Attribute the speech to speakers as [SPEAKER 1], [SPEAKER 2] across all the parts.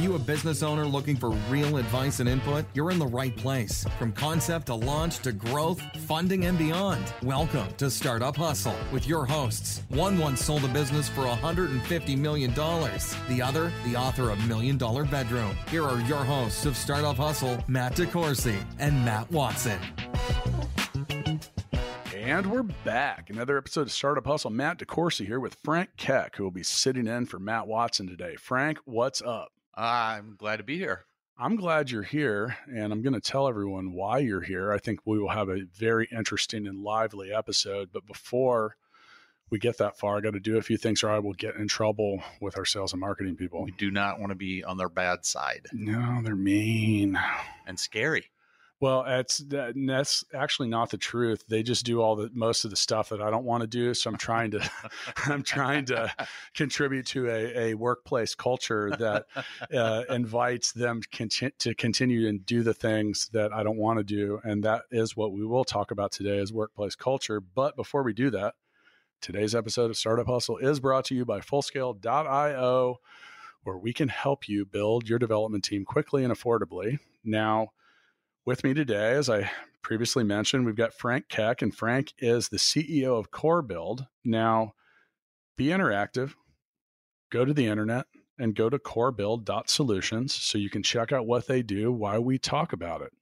[SPEAKER 1] you a business owner looking for real advice and input? You're in the right place. From concept to launch to growth, funding, and beyond. Welcome to Startup Hustle with your hosts. One once sold a business for $150 million, the other, the author of Million Dollar Bedroom. Here are your hosts of Startup Hustle, Matt DeCoursey and Matt Watson.
[SPEAKER 2] And we're back. Another episode of Startup Hustle. Matt DeCoursey here with Frank Keck, who will be sitting in for Matt Watson today. Frank, what's up?
[SPEAKER 3] I'm glad to be here.
[SPEAKER 2] I'm glad you're here, and I'm going to tell everyone why you're here. I think we will have a very interesting and lively episode. But before we get that far, I got to do a few things, or I will get in trouble with our sales and marketing people.
[SPEAKER 3] We do not want to be on their bad side
[SPEAKER 2] No, they're mean.
[SPEAKER 3] and scary.
[SPEAKER 2] Well, it's that's actually not the truth. They just do all the most of the stuff that I don't want to do. So I'm trying to, I'm trying to contribute to a, a workplace culture that uh, invites them conti- to continue and do the things that I don't want to do, and that is what we will talk about today is workplace culture. But before we do that, today's episode of Startup Hustle is brought to you by Fullscale.io, where we can help you build your development team quickly and affordably. Now with me today, as I previously mentioned, we've got Frank Keck, and Frank is the CEO of Core Build. Now, be interactive, go to the internet and go to corebuild.solutions so you can check out what they do, why we talk about it.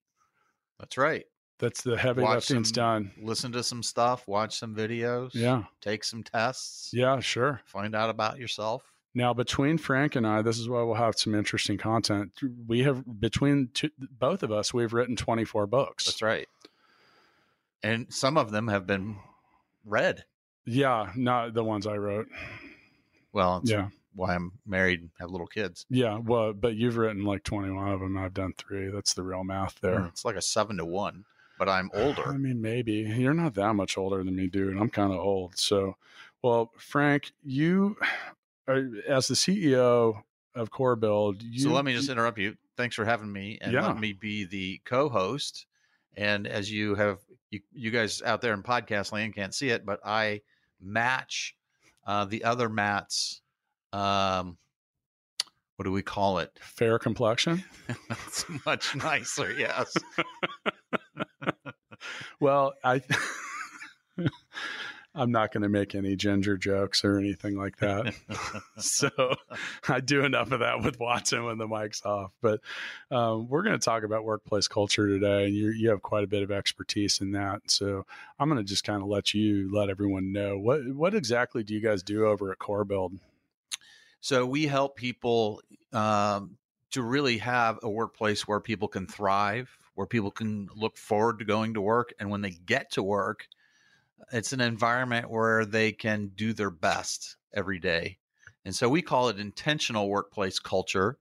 [SPEAKER 3] That's right.
[SPEAKER 2] That's the heavy
[SPEAKER 3] Watch
[SPEAKER 2] lifting's
[SPEAKER 3] some-
[SPEAKER 2] done.
[SPEAKER 3] Listen to some stuff, watch some videos,
[SPEAKER 2] Yeah.
[SPEAKER 3] take some tests,
[SPEAKER 2] Yeah, sure.
[SPEAKER 3] find out about yourself.
[SPEAKER 2] Now, between Frank and I, this is why we'll have some interesting content. We have, between two, both of us, we've written 24 books.
[SPEAKER 3] That's right. And some of them have been read.
[SPEAKER 2] Yeah, not the ones I wrote.
[SPEAKER 3] Well,
[SPEAKER 2] Yeah.
[SPEAKER 3] why I'm married and have little kids.
[SPEAKER 2] Yeah, well, but you've written like 21 of them. I've done three. That's the real math there.
[SPEAKER 3] Hmm, it's like a seven to one, but I'm older.
[SPEAKER 2] I mean, maybe you're not that much older than me, dude. I'm kind of old. So, well, Frank, you as the CEO of Core Build. You,
[SPEAKER 3] so let me just interrupt you. Thanks for having me and
[SPEAKER 2] Yeah.
[SPEAKER 3] let me be the co-host. And as you have, you, you guys out there in podcast land can't see it, but I match uh, the other Matt's. Um, what do we call it?
[SPEAKER 2] fair complexion.
[SPEAKER 3] That's much nicer. Yes.
[SPEAKER 2] Well, I. I'm not going to make any ginger jokes or anything like that. so I do enough of that with Watson when the mic's off. But um, we're going to talk about workplace culture today, and you you have quite a bit of expertise in that. So I'm going to just kind of let you let everyone know what what exactly do you guys do over at Core Build?
[SPEAKER 3] So we help people um, to really have a workplace where people can thrive, where people can look forward to going to work, and when they get to work, it's an environment where they can do their best every day. And so we call it intentional workplace culture.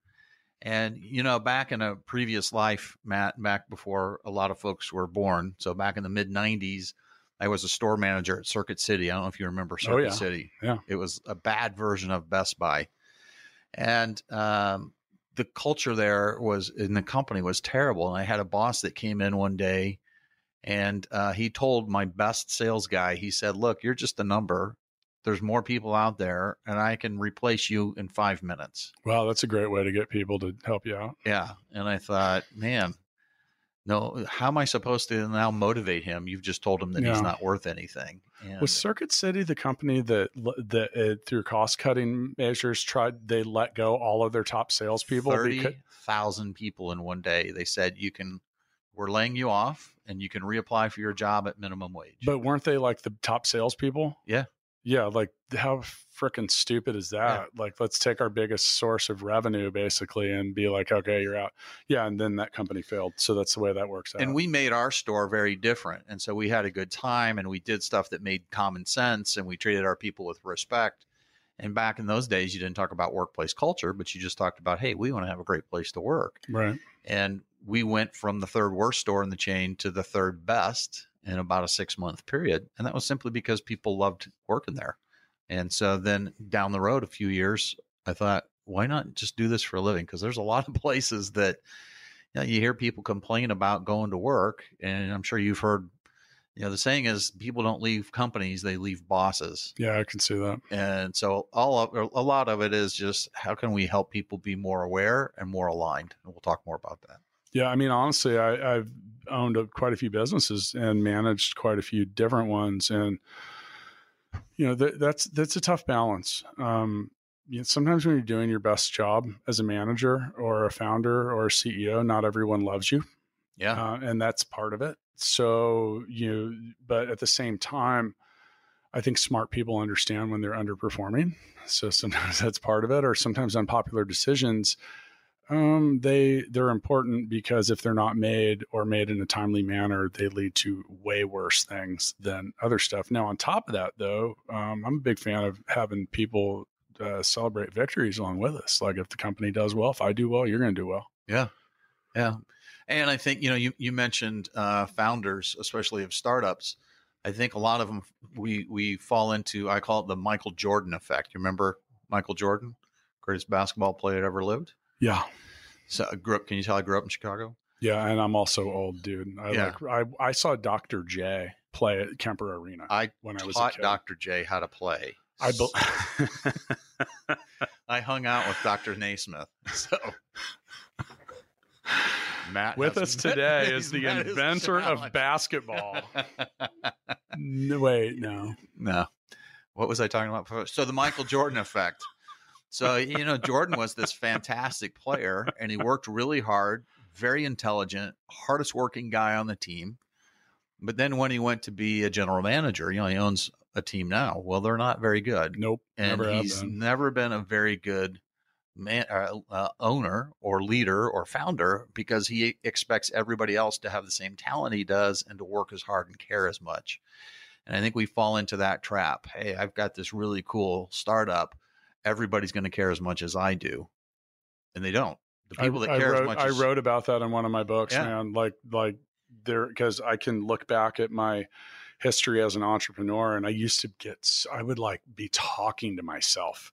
[SPEAKER 3] And you know, back in a previous life, Matt, back before a lot of folks were born, so back in the mid '90s, I was a store manager at Circuit City. I don't know if you remember Circuit
[SPEAKER 2] Oh, yeah.
[SPEAKER 3] City.
[SPEAKER 2] Yeah.
[SPEAKER 3] It was a bad version of Best Buy. And um, the culture there was in the company was terrible. And I had a boss that came in one day and uh, he told my best sales guy, he said, Look, you're just a number. There's more people out there, and I can replace you in five minutes.
[SPEAKER 2] Wow, that's a great way to get people to help you out.
[SPEAKER 3] Yeah. And I thought, man, no, how am I supposed to now motivate him? You've just told him that
[SPEAKER 2] Yeah.
[SPEAKER 3] he's not worth anything. And
[SPEAKER 2] Was Circuit City the company that that uh, through cost cutting measures tried they let go all of their top salespeople?
[SPEAKER 3] thirty thousand people in one day. They said you can, we're laying you off, and you can reapply for your job at minimum wage.
[SPEAKER 2] But weren't they like the top salespeople?
[SPEAKER 3] Yeah.
[SPEAKER 2] Yeah. Like, how freaking stupid is that? Like, let's take our biggest source of revenue basically and be like, okay, you're out. Yeah. And then that company failed. So that's the way that works out.
[SPEAKER 3] and we made our store very different, and so we had a good time, and we did stuff that made common sense, and we treated our people with respect. And back in those days, you didn't talk about workplace culture, but you just talked about, hey, we want to have a great place to work.
[SPEAKER 2] right.
[SPEAKER 3] And we went from the third worst store in the chain to the third best in about a six month period. And that was simply because people loved working there. And so then down the road, a few years, I thought, why not just do this for a living? Because there's a lot of places that you, know, you hear people complain about going to work. And I'm sure you've heard, You know, the saying is people don't leave companies, they leave bosses.
[SPEAKER 2] Yeah, I can see that.
[SPEAKER 3] And so all of a lot of it is just how can we help people be more aware and more aligned? And we'll talk more about that.
[SPEAKER 2] Yeah, I mean, honestly, I, have owned a, quite a few businesses and managed quite a few different ones, and you know th- that's that's a tough balance. Um, you know, sometimes when you're doing your best job as a manager or a founder or a CEO, not everyone loves you.
[SPEAKER 3] Yeah,
[SPEAKER 2] uh, and that's part of it. So you, know, but at the same time, I think smart people understand when they're underperforming. So sometimes that's part of it, or sometimes unpopular decisions um, they they're important because if they're not made or made in a timely manner, they lead to way worse things than other stuff. Now, on top of that, though, um, I'm a big fan of having people uh, celebrate victories along with us. Like if the company does well, if I do well, you're going to do well.
[SPEAKER 3] Yeah, yeah. And I think you know you you mentioned uh, founders, especially of startups. I think a lot of them we we fall into. I call it the Michael Jordan effect. You remember Michael Jordan, greatest basketball player that ever lived?
[SPEAKER 2] Yeah.
[SPEAKER 3] So I grew up. Can you tell I grew up in Chicago?
[SPEAKER 2] Yeah, and I'm also old, dude. I
[SPEAKER 3] Yeah.
[SPEAKER 2] like I I saw Dr. J play at Kemper Arena
[SPEAKER 3] I
[SPEAKER 2] when I was
[SPEAKER 3] taught. Dr. J how to play.
[SPEAKER 2] I be-
[SPEAKER 3] I hung out with Dr. Naismith. So Matt
[SPEAKER 2] With us today is the
[SPEAKER 3] Matt is
[SPEAKER 2] inventor of basketball. no, wait, no.
[SPEAKER 3] no. What was I talking about? before? So the Michael Jordan effect. So you know, Jordan was this fantastic player, and he worked really hard, very intelligent, hardest working guy on the team. But then when he went to be a general manager, you know, he owns a team now. Well, they're not very good,
[SPEAKER 2] Nope.
[SPEAKER 3] and
[SPEAKER 2] never
[SPEAKER 3] he's
[SPEAKER 2] been.
[SPEAKER 3] never been a very good man, uh, uh, owner or leader or founder because he expects everybody else to have the same talent he does and to work as hard and care as much. And I think we fall into that trap. Hey, I've got this really cool startup. Everybody's going to care as much as I do, and they don't. The people
[SPEAKER 2] I,
[SPEAKER 3] that care
[SPEAKER 2] I wrote,
[SPEAKER 3] as much.
[SPEAKER 2] I
[SPEAKER 3] as,
[SPEAKER 2] wrote about that in one of my books,
[SPEAKER 3] Yeah.
[SPEAKER 2] man. Like, like there, because I can look back at my history as an entrepreneur, and I used to get, I would like be talking to myself.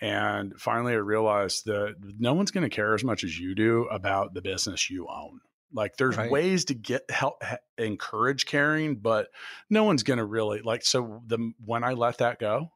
[SPEAKER 2] And finally, I realized that no one's going to care as much as you do about the business you own. Like, there's
[SPEAKER 3] Right.
[SPEAKER 2] ways to get help, encourage caring, but no one's going to really like. So the when I let that go,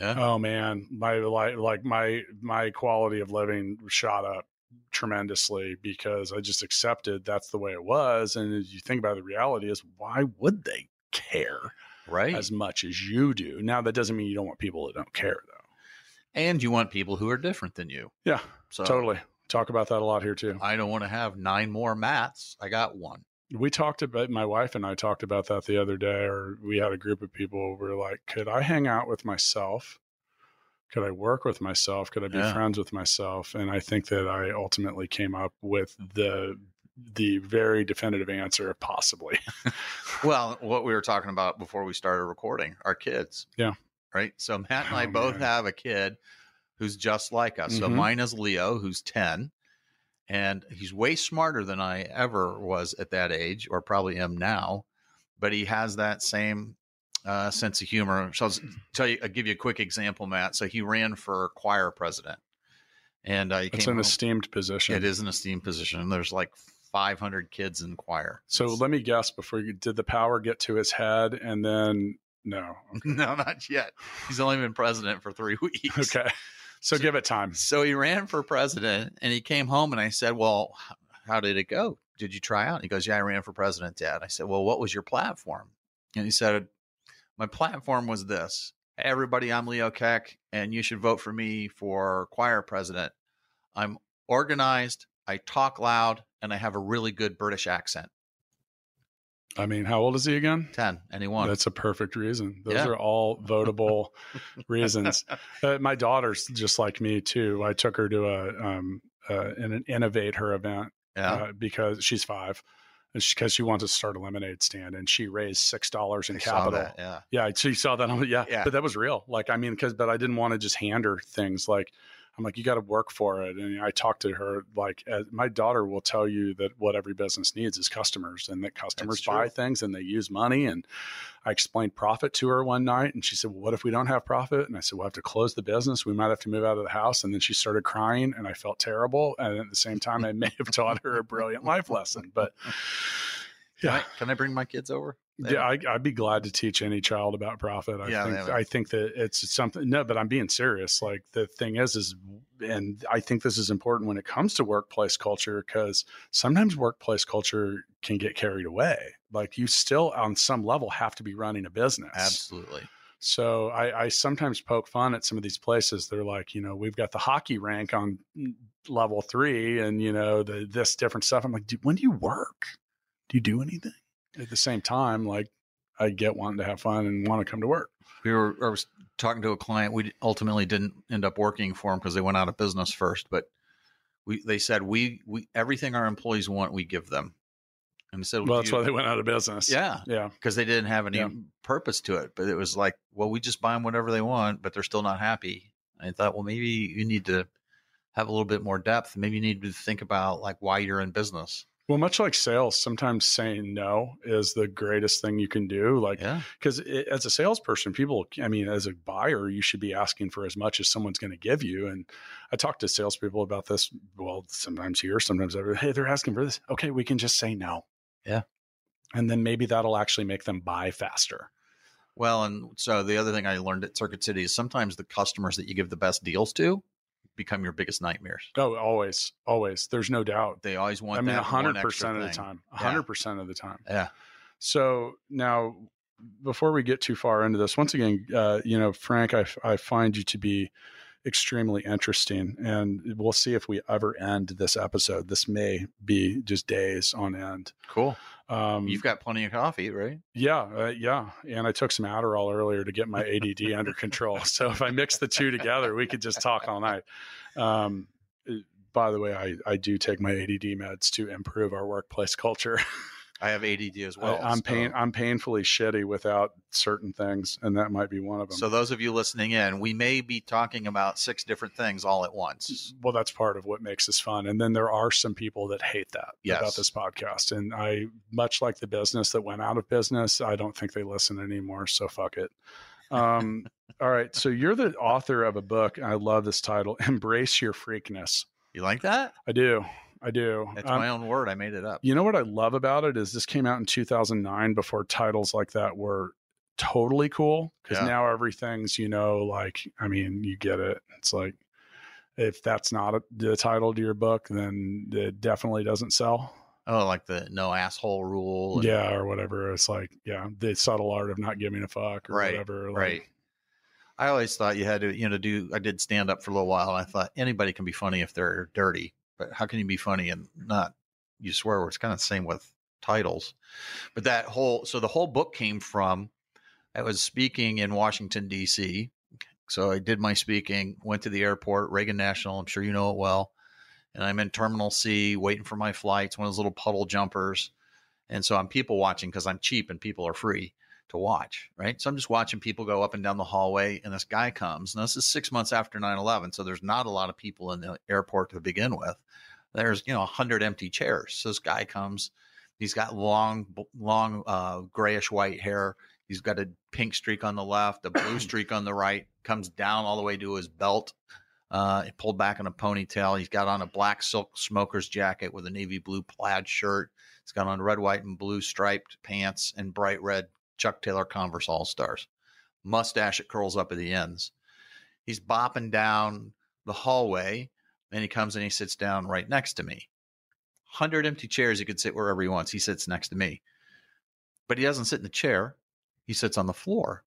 [SPEAKER 3] Yeah.
[SPEAKER 2] Oh man, my like like my my quality of living shot up tremendously because I just accepted that's the way it was. And as you think about it, the reality is, why would they care
[SPEAKER 3] right.
[SPEAKER 2] as much as you do? Now that doesn't mean you don't want people that don't care though.
[SPEAKER 3] and you want people who are different than you.
[SPEAKER 2] Yeah,
[SPEAKER 3] So
[SPEAKER 2] totally. Talk about that a lot here too.
[SPEAKER 3] I don't want to have nine more mats. I got one.
[SPEAKER 2] We talked about my wife and I talked about that the other day, or we had a group of people. We are like, could I hang out with myself? Could I work with myself? Could I be
[SPEAKER 3] Yeah.
[SPEAKER 2] friends with myself? And I think that I ultimately came up with the the very definitive answer, of possibly.
[SPEAKER 3] Well, what we were talking about before we started recording, our kids.
[SPEAKER 2] Yeah.
[SPEAKER 3] Right. So Matt and I
[SPEAKER 2] Oh,
[SPEAKER 3] both
[SPEAKER 2] man.
[SPEAKER 3] have a kid who's just like us. So
[SPEAKER 2] Mhm.
[SPEAKER 3] mine is Leo, who's 10, and he's way smarter than I ever was at that age, or probably am now. But he has that same uh, sense of humor. So I'll tell you, I'll give you a quick example, Matt. So he ran for choir president, and uh,
[SPEAKER 2] It's an
[SPEAKER 3] home-
[SPEAKER 2] esteemed position.
[SPEAKER 3] It is an esteemed position. There's like 500 kids in choir.
[SPEAKER 2] So
[SPEAKER 3] It's-
[SPEAKER 2] let me guess before you did the power get to his head and then no.
[SPEAKER 3] No, not yet. He's only been president for three weeks.
[SPEAKER 2] Okay. So give it time.
[SPEAKER 3] So he ran for president and he came home and I said, Well, how did it go? Did you try out? He goes, Yeah, I ran for president, Dad. I said, Well, what was your platform? And he said, My platform was this Hey, everybody, I'm Leo Keck, and you should vote for me for choir president. I'm organized, I talk loud, and I have a really good British accent.
[SPEAKER 2] I mean, how old is he again?
[SPEAKER 3] 10. And he won.
[SPEAKER 2] That's a perfect reason. Those
[SPEAKER 3] Yeah.
[SPEAKER 2] are all votable reasons. Uh, my daughter's just like me too. I took her to a um uh, an innovate her event
[SPEAKER 3] yeah.
[SPEAKER 2] uh, because she's five, because she wants to start a lemonade stand, and she raised six dollars in
[SPEAKER 3] I
[SPEAKER 2] capital.
[SPEAKER 3] that, Yeah.
[SPEAKER 2] Yeah, so you saw that. I'm yeah,
[SPEAKER 3] Yeah.
[SPEAKER 2] but that was real. Like, I mean, because but I didn't want to just hand her things. Like, I'm like, you got to work for it. And I talked to her. Like, uh, my daughter will tell you that what every business needs is customers, and that customers
[SPEAKER 3] That's
[SPEAKER 2] buy
[SPEAKER 3] true.
[SPEAKER 2] things and they use money. And I explained profit to her one night, and she said, "Well, what if we don't have profit?" And I said, "We'll have to close the business. We might have to move out of the house." And then she started crying, and I felt terrible. And at the same time, I may have taught her a brilliant life lesson. But
[SPEAKER 3] Can,
[SPEAKER 2] yeah,
[SPEAKER 3] I, can I bring my kids over?
[SPEAKER 2] Yeah, I, I'd be glad to teach any child about profit. I
[SPEAKER 3] Yeah,
[SPEAKER 2] think. I think that it's something. No, but I'm being serious. Like the thing is, is and I think this is important when it comes to workplace culture because sometimes workplace culture can get carried away. Like you still, on some level, have to be running a business.
[SPEAKER 3] Absolutely.
[SPEAKER 2] So I, I sometimes poke fun at some of these places. They're like, you know, we've got the hockey rank on level three, and you know, the this different stuff. I'm like, "Dude, when do you work? Do you do anything? At the same time, like, I get wanting to have fun and want to come to work.
[SPEAKER 3] We were, I was talking to a client. We ultimately didn't end up working for them because they went out of business first. But we, they said we, we, everything our employees want, we give them. And I said,
[SPEAKER 2] Well, that's why they went out of business.
[SPEAKER 3] yeah,
[SPEAKER 2] yeah.
[SPEAKER 3] because they didn't have any
[SPEAKER 2] Yeah.
[SPEAKER 3] purpose to it. But it was like, well, we just buy them whatever they want, but they're still not happy. I thought, well, maybe you need to have a little bit more depth. Maybe you need to think about like why you're in business.
[SPEAKER 2] Well, much like sales, sometimes saying no is the greatest thing you can do. Like,
[SPEAKER 3] Yeah,
[SPEAKER 2] because as a salesperson, people, I mean, as a buyer, you should be asking for as much as someone's going to give you. And I talk to salespeople about this. Well, sometimes here, sometimes over. Hey, they're asking for this. Okay, we can just say no.
[SPEAKER 3] Yeah.
[SPEAKER 2] And then maybe that'll actually make them buy faster.
[SPEAKER 3] Well, and so the other thing I learned at Circuit City is sometimes the customers that you give the best deals to become your biggest nightmares.
[SPEAKER 2] Oh, always, always. There's no doubt.
[SPEAKER 3] They always want.
[SPEAKER 2] I mean, hundred percent of the
[SPEAKER 3] thing.
[SPEAKER 2] time.
[SPEAKER 3] Yeah.
[SPEAKER 2] hundred percent of the time.
[SPEAKER 3] Yeah.
[SPEAKER 2] So now, before we get too far into this, once again, uh, you know, Frank, I, I find you to be extremely interesting, and we'll see if we ever end this episode. This may be just days on end.
[SPEAKER 3] Cool.
[SPEAKER 2] Um,
[SPEAKER 3] You've got plenty of coffee, right?
[SPEAKER 2] yeah, uh, yeah, and I took some Adderall earlier to get my ADD under control. So if I mix the two together, we could just talk all night. Um, by the way, I, I do take my ADD meds to improve our workplace culture.
[SPEAKER 3] I have ADD as well.
[SPEAKER 2] I, am
[SPEAKER 3] so-
[SPEAKER 2] pain, I'm painfully shitty without certain things, and that might be one of them.
[SPEAKER 3] So those of you listening in, we may be talking about six different things all at once.
[SPEAKER 2] well, that's part of what makes this fun. And then there are some people that hate that
[SPEAKER 3] Yes.
[SPEAKER 2] about this podcast. And I, much like the business that went out of business, I don't think they listen anymore. So fuck it. Um, all right. So you're the author of a book. I love this title Embrace Your Freakness.
[SPEAKER 3] You like that?
[SPEAKER 2] I do. I do.
[SPEAKER 3] That's
[SPEAKER 2] Um,
[SPEAKER 3] my own word. I made it up.
[SPEAKER 2] You know what I love about it is this came out in 2009 before titles like that were totally cool because
[SPEAKER 3] Yeah.
[SPEAKER 2] now everything's you know like I mean you get it. It's like if that's not a, the title to your book, then it definitely doesn't sell.
[SPEAKER 3] Oh, like the no asshole rule. and-
[SPEAKER 2] Yeah, or whatever. It's like yeah, the subtle art of not giving a fuck or
[SPEAKER 3] Right,
[SPEAKER 2] whatever. Like,
[SPEAKER 3] right. I always thought you had to, you know, do. I did stand up for a little while, and I thought anybody can be funny if they're dirty, but how can you be funny and not you swear words? Kind of the same with titles, but that whole so the whole book came from. I was speaking in Washington D.C., so I did my speaking, went to the airport, Reagan National. I'm sure you know it well, and I'm in Terminal C, waiting for my flights, one of those little puddle jumpers, and so I'm people watching because I'm cheap and people are free to watch, right? So I'm just watching people go up and down the hallway, and this guy comes. And this is six months after 9 11, so there's not a lot of people in the airport to begin with. There's, you know, 100 empty chairs. So this guy comes. He's got long, long, uh, grayish white hair. He's got a pink streak on the left, a blue streak on the right, comes down all the way to his belt. Uh, pulled back in a ponytail. He's got on a black silk smoker's jacket with a navy blue plaid shirt. He's got on red, white, and blue striped pants and bright red Chuck Taylor Converse All Stars. Mustache that curls up at the ends. He's bopping down the hallway, and he comes and he sits down right next to me. Hundred empty chairs. He could sit wherever he wants. He sits next to me, but he doesn't sit in the chair. He sits on the floor,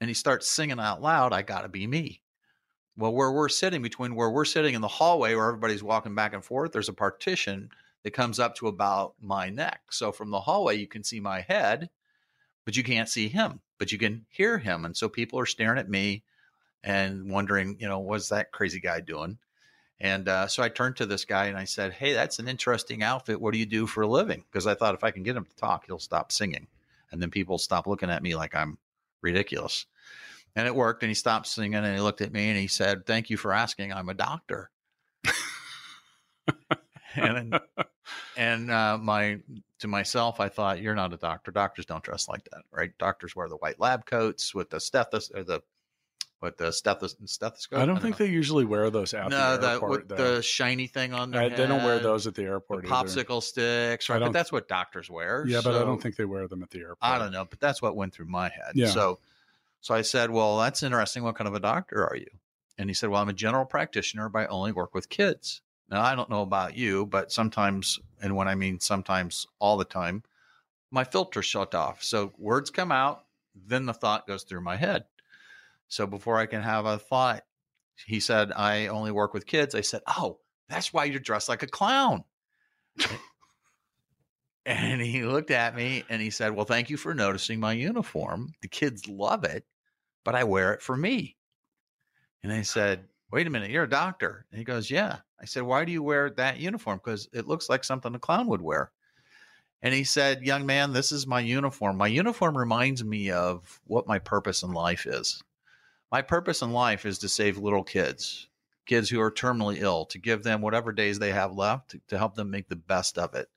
[SPEAKER 3] and he starts singing out loud, "I gotta be me." Well, where we're sitting, between where we're sitting in the hallway, where everybody's walking back and forth, there's a partition that comes up to about my neck. So from the hallway, you can see my head, but you can't see him, but you can hear him. And so people are staring at me and wondering, you know, what's that crazy guy doing? And uh, so I turned to this guy and I said, Hey, that's an interesting outfit. What do you do for a living? Because I thought if I can get him to talk, he'll stop singing. And then people stop looking at me like I'm ridiculous. And it worked. And he stopped singing and he looked at me and he said, Thank you for asking. I'm a doctor. and and uh, my to myself, I thought, "You're not a doctor. Doctors don't dress like that, right? Doctors wear the white lab coats with the stethos or the what the stethos- stethoscope.
[SPEAKER 2] I don't think
[SPEAKER 3] know.
[SPEAKER 2] they usually wear those out.
[SPEAKER 3] no
[SPEAKER 2] the
[SPEAKER 3] the
[SPEAKER 2] airport.
[SPEAKER 3] with the shiny thing on their
[SPEAKER 2] I- they don't wear those at the
[SPEAKER 3] the
[SPEAKER 2] airport. either.
[SPEAKER 3] popsicle sticks, right? But that's what doctors wear.
[SPEAKER 2] Yeah, but I don't think they wear them at the airport.
[SPEAKER 3] I don't know, but that's what went through my head.
[SPEAKER 2] Yeah.
[SPEAKER 3] So, so I said, "Well, that's interesting. What kind of a doctor are you?" And he said, "Well, I'm a general practitioner, but I only work with kids." Now, I don't know about you, but sometimes, and when I mean sometimes, all the time, my filter shut off. So words come out, then the thought goes through my head. So before I can have a thought, he said, "I only work with kids." I said, "Oh, that's why you're dressed like a clown." And he looked at me and he said, Well, thank you for noticing my uniform. The kids love it, but I wear it for me. And I said, Wait a minute, you're a doctor. And he goes, Yeah. I said, Why do you wear that uniform? Because it looks like something a clown would wear. And he said, Young man, this is my uniform. My uniform reminds me of what my purpose in life is. My purpose in life is to save little kids, kids who are terminally ill, to give them whatever days they have left to, to help them make the best of it.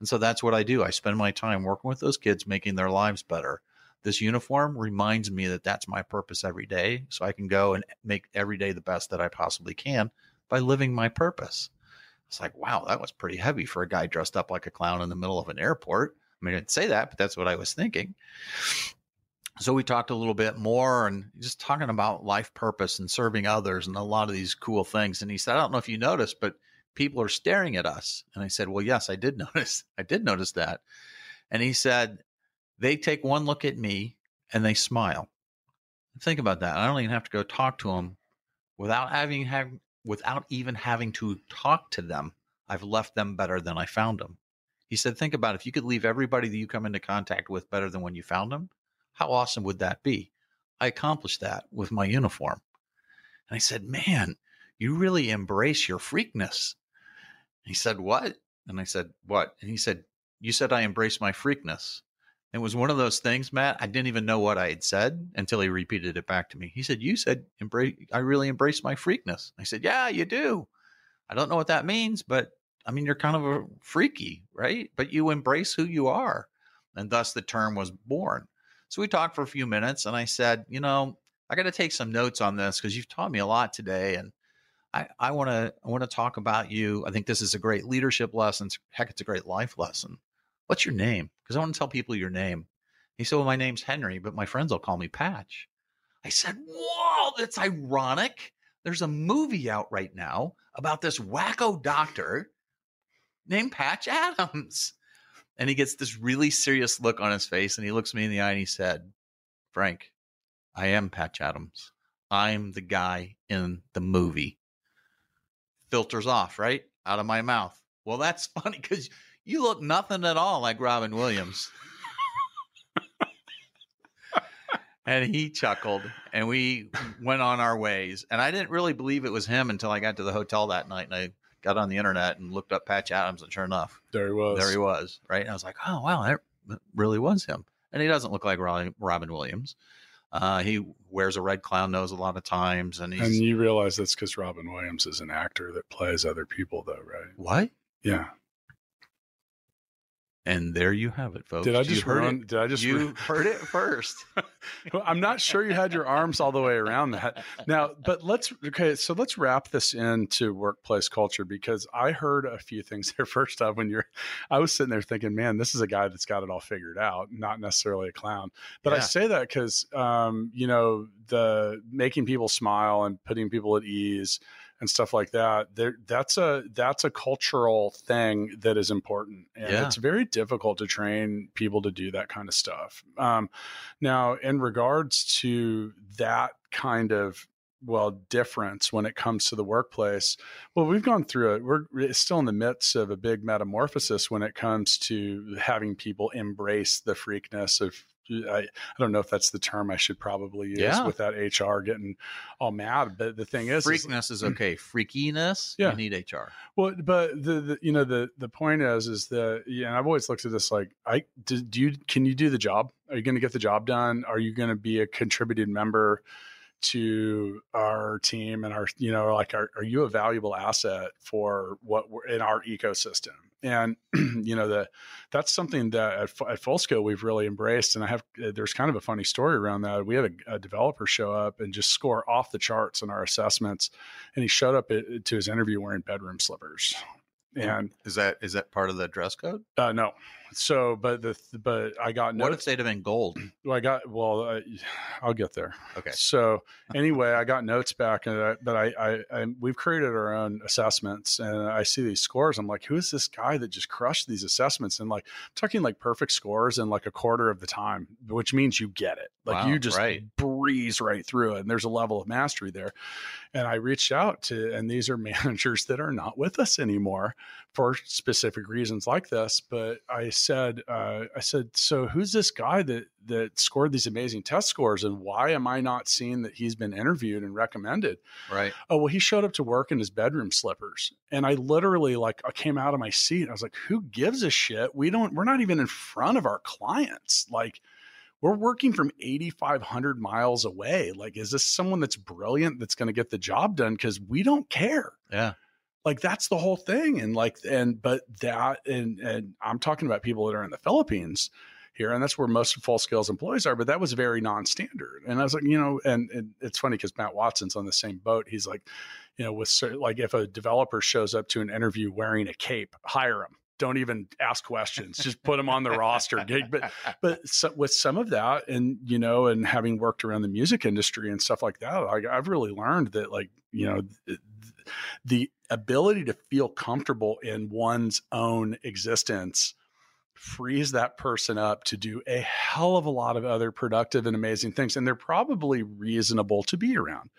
[SPEAKER 3] And so that's what I do. I spend my time working with those kids, making their lives better. This uniform reminds me that that's my purpose every day. So I can go and make every day the best that I possibly can by living my purpose. It's like, wow, that was pretty heavy for a guy dressed up like a clown in the middle of an airport. I mean, I didn't say that, but that's what I was thinking. So we talked a little bit more and just talking about life purpose and serving others and a lot of these cool things. And he said, I don't know if you noticed, but people are staring at us. And I said, Well, yes, I did notice. I did notice that. And he said, They take one look at me and they smile. Think about that. I don't even have to go talk to them without having have, without even having to talk to them. I've left them better than I found them. He said, Think about it. if you could leave everybody that you come into contact with better than when you found them, how awesome would that be? I accomplished that with my uniform. And I said, Man, you really embrace your freakness. He said, What? And I said, What? And he said, You said I embrace my freakness. It was one of those things, Matt. I didn't even know what I had said until he repeated it back to me. He said, You said, embrace, I really embrace my freakness. I said, Yeah, you do. I don't know what that means, but I mean, you're kind of a freaky, right? But you embrace who you are. And thus the term was born. So we talked for a few minutes, and I said, You know, I got to take some notes on this because you've taught me a lot today. And I, want to I want to talk about you. I think this is a great leadership lesson. Heck, it's a great life lesson. What's your name? Because I want to tell people your name. He said, Well, my name's Henry, but my friends will call me Patch. I said, Whoa, that's ironic. There's a movie out right now about this wacko doctor named Patch Adams. And he gets this really serious look on his face and he looks me in the eye and he said, Frank, I am Patch Adams. I'm the guy in the movie filters off, right? Out of my mouth. Well, that's funny because you look nothing at all like Robin Williams. and he chuckled and we went on our ways. And I didn't really believe it was him until I got to the hotel that night and I got on the internet and looked up Patch Adams and sure enough,
[SPEAKER 2] There he was.
[SPEAKER 3] there he was, right? And I was like, oh, wow, that really was him. And he doesn't look like Robin Williams. Uh, he wears a red clown nose a lot of times, and he's
[SPEAKER 2] And you realize that's because Robin Williams is an actor that plays other people, though, right?
[SPEAKER 3] what?
[SPEAKER 2] Yeah.
[SPEAKER 3] And there you have it, folks.
[SPEAKER 2] Did I
[SPEAKER 3] You
[SPEAKER 2] just
[SPEAKER 3] heard
[SPEAKER 2] run?
[SPEAKER 3] it?
[SPEAKER 2] Did I just?
[SPEAKER 3] you heard it first.
[SPEAKER 2] I'm not sure you had your arms all the way around that. Now, but let's okay. So let's wrap this into workplace culture because I heard a few things there. First off, when you're, I was sitting there thinking, man, this is a guy that's got it all figured out, not necessarily a clown. But I say that because, um, you know, the making people smile and putting people at ease and stuff like that. There, that's a that's a cultural thing that is important, and
[SPEAKER 3] Yeah.
[SPEAKER 2] it's very difficult to train people to do that kind of stuff. Um, now, in regards to that kind of well difference when it comes to the workplace, well, we've gone through it. We're still in the midst of a big metamorphosis when it comes to having people embrace the freakness of. I, I don't know if that's the term I should probably use
[SPEAKER 3] Yeah.
[SPEAKER 2] with that HR getting all mad. But the thing is, is
[SPEAKER 3] Freakness is okay. Freakiness,
[SPEAKER 2] Yeah.
[SPEAKER 3] you need HR.
[SPEAKER 2] well, but the, the you know the the point is is that yeah, and I've always looked at this like I do, do you can you do the job? Are you going to get the job done? Are you going to be a contributed member to our team and our you know like are, are you a valuable asset for what we're in our ecosystem? And you know the that's something that at, at Fullscale we've really embraced and i have uh, there's kind of a funny story around that. We had a, a developer show up and just score off the charts in our assessments and he showed up at, to his interview wearing bedroom slippers. And
[SPEAKER 3] is that is that part of the dress code?
[SPEAKER 2] Uh, no so but the but i got
[SPEAKER 3] what if they'd have been gold?
[SPEAKER 2] Well, i got well uh, i'll get there.
[SPEAKER 3] Okay.
[SPEAKER 2] So anyway i got notes back and I, but I, I, I we've created our own assessments and i see these scores. I'm like who is this guy that just crushed these assessments? And like I'm talking like perfect scores in like a quarter of the time which means you get it. Like
[SPEAKER 3] Wow,
[SPEAKER 2] you just
[SPEAKER 3] right.
[SPEAKER 2] breeze right through it and there's a level of mastery there. And i reached out to and these are managers that are not with us anymore for specific reasons like this but i said uh, i said so who's this guy that that scored these amazing test scores and why am i not seeing that he's been interviewed and recommended?
[SPEAKER 3] Right.
[SPEAKER 2] Oh well he showed up to work in his bedroom slippers and i literally like i came out of my seat i was like who gives a shit? We don't we're not even in front of our clients. Like we're working from 8500 miles away. Like is this someone that's brilliant that's going to get the job done? Because we don't care.
[SPEAKER 3] Yeah
[SPEAKER 2] like that's the whole thing and like and but that and and i'm talking about people that are in the philippines here and that's where most full scales employees are but that was very non-standard and i was like you know and, and it's funny because matt watson's on the same boat he's like you know with like if a developer shows up to an interview wearing a cape hire him don't even ask questions just put him on the roster but but so, with some of that and you know and having worked around the music industry and stuff like that i've really learned that like you know the ability to feel comfortable in one's own existence frees that person up to do a hell of a lot of other productive and amazing things and they're probably reasonable to be around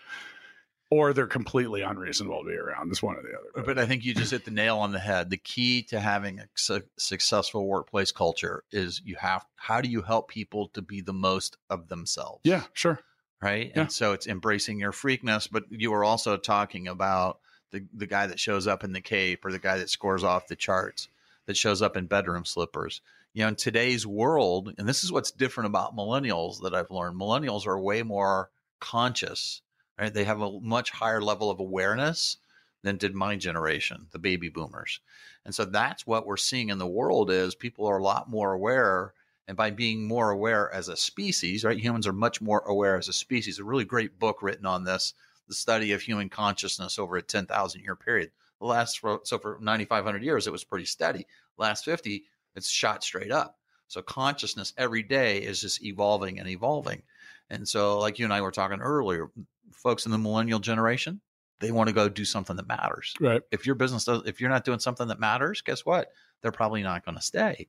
[SPEAKER 2] or they're completely unreasonable to be around it's one or the other
[SPEAKER 3] but I think you just hit the nail on the head. The key to having a su- successful workplace culture is you have how do you help people to be the most of themselves?
[SPEAKER 2] yeah sure
[SPEAKER 3] Right.
[SPEAKER 2] Yeah.
[SPEAKER 3] And so it's embracing your freakness, but you were also talking about the, the guy that shows up in the cape or the guy that scores off the charts, that shows up in bedroom slippers. You know, in today's world, and this is what's different about millennials that I've learned, millennials are way more conscious, right? They have a much higher level of awareness than did my generation, the baby boomers. And so that's what we're seeing in the world is people are a lot more aware and by being more aware as a species, right? Humans are much more aware as a species. A really great book written on this, the study of human consciousness over a 10,000 year period. The last, for, so for 9,500 years, it was pretty steady. Last 50, it's shot straight up. So consciousness every day is just evolving and evolving. And so, like you and I were talking earlier, folks in the millennial generation, they want to go do something that matters
[SPEAKER 2] right
[SPEAKER 3] if your business does if you're not doing something that matters guess what they're probably not going to stay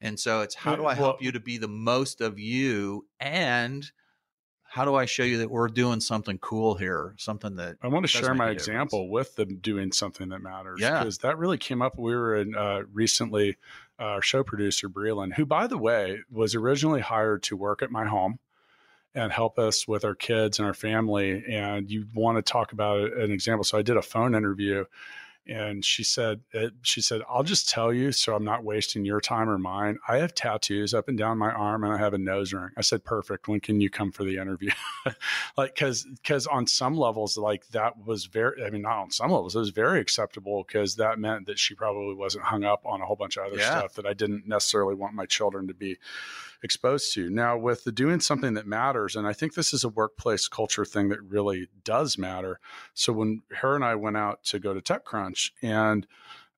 [SPEAKER 3] and so it's how do i help
[SPEAKER 2] Well-
[SPEAKER 3] you to be the most of you and how do i show you that we're doing something cool here something that
[SPEAKER 2] I want to share my example with them doing something that matters.
[SPEAKER 3] Yeah.
[SPEAKER 2] Because that really came up. We were in uh, recently, uh, our show producer, Breland, who, by the way, was originally hired to work at my home and help us with our kids and our family. And you want to talk about an example. So I did a phone interview and she said she said i'll just tell you so i'm not wasting your time or mine. I have tattoos up and down my arm and i have a nose ring. I said perfect. When can you come for the interview? Like because because on some levels like that was very i mean not on some levels it was very acceptable because that meant that she probably wasn't hung up on a whole bunch of other
[SPEAKER 3] Yeah.
[SPEAKER 2] stuff that i didn't necessarily want my children to be exposed to. Now with the doing something that matters and i think this is a workplace culture thing that really does matter. So when her and i went out to go to techcrunch and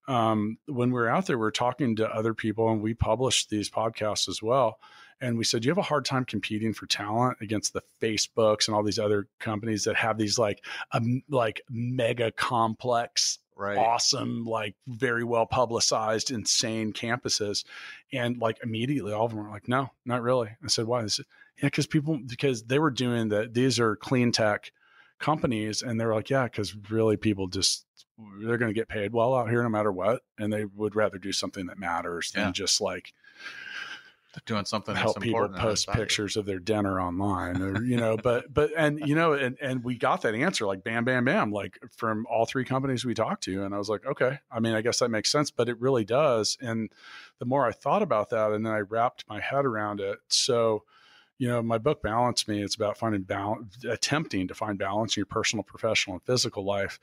[SPEAKER 2] um, when we were out there we were talking to other people and we published these podcasts as well. And we said you have a hard time competing for talent against the facebooks and all these other companies that have these like um, like mega complex
[SPEAKER 3] right
[SPEAKER 2] awesome, like very well publicized, insane campuses. And like immediately all of them were like, no, not really. I said, why? Said, yeah, because people, because they were doing that. These are clean tech companies. And they were like, yeah, because really people just, they're going to get paid well out here no matter what. And they would rather do something that matters than just like
[SPEAKER 3] They're doing something
[SPEAKER 2] help people post pictures of their dinner online or you know but but and you know and and we got that answer like bam bam bam like from all three companies we talked to. And i was like okay i mean i guess that makes sense but it really does. And the more i thought about that and then i wrapped my head around it. So you know, my book Balance Me, it's about finding balance, attempting to find balance in your personal, professional, and physical life.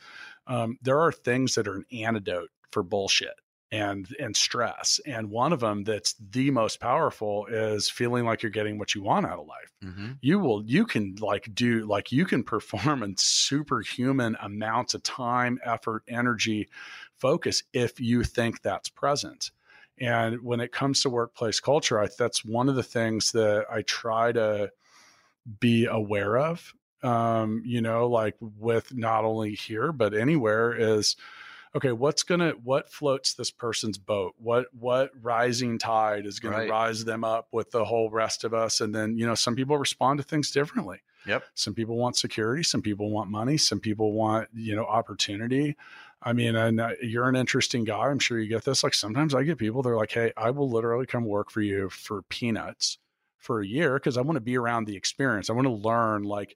[SPEAKER 2] Um, there are things that are an antidote for bullshit and and stress and one of them that's the most powerful is feeling like you're getting what you want out of life
[SPEAKER 3] Mm-hmm.
[SPEAKER 2] you will you can like do like you can perform in superhuman amounts of time effort energy focus if you think that's present and when it comes to workplace culture I, that's one of the things that i try to be aware of um you know like with not only here but anywhere is okay what's gonna what floats this person's boat what what rising tide is gonna
[SPEAKER 3] Right.
[SPEAKER 2] rise them up with the whole rest of us and then you know some people respond to things differently
[SPEAKER 3] Yep.
[SPEAKER 2] some people want security some people want money some people want you know opportunity i mean and uh, you're an interesting guy i'm sure you get this like sometimes i get people they're like hey i will literally come work for you for peanuts for a year because i want to be around the experience i want to learn like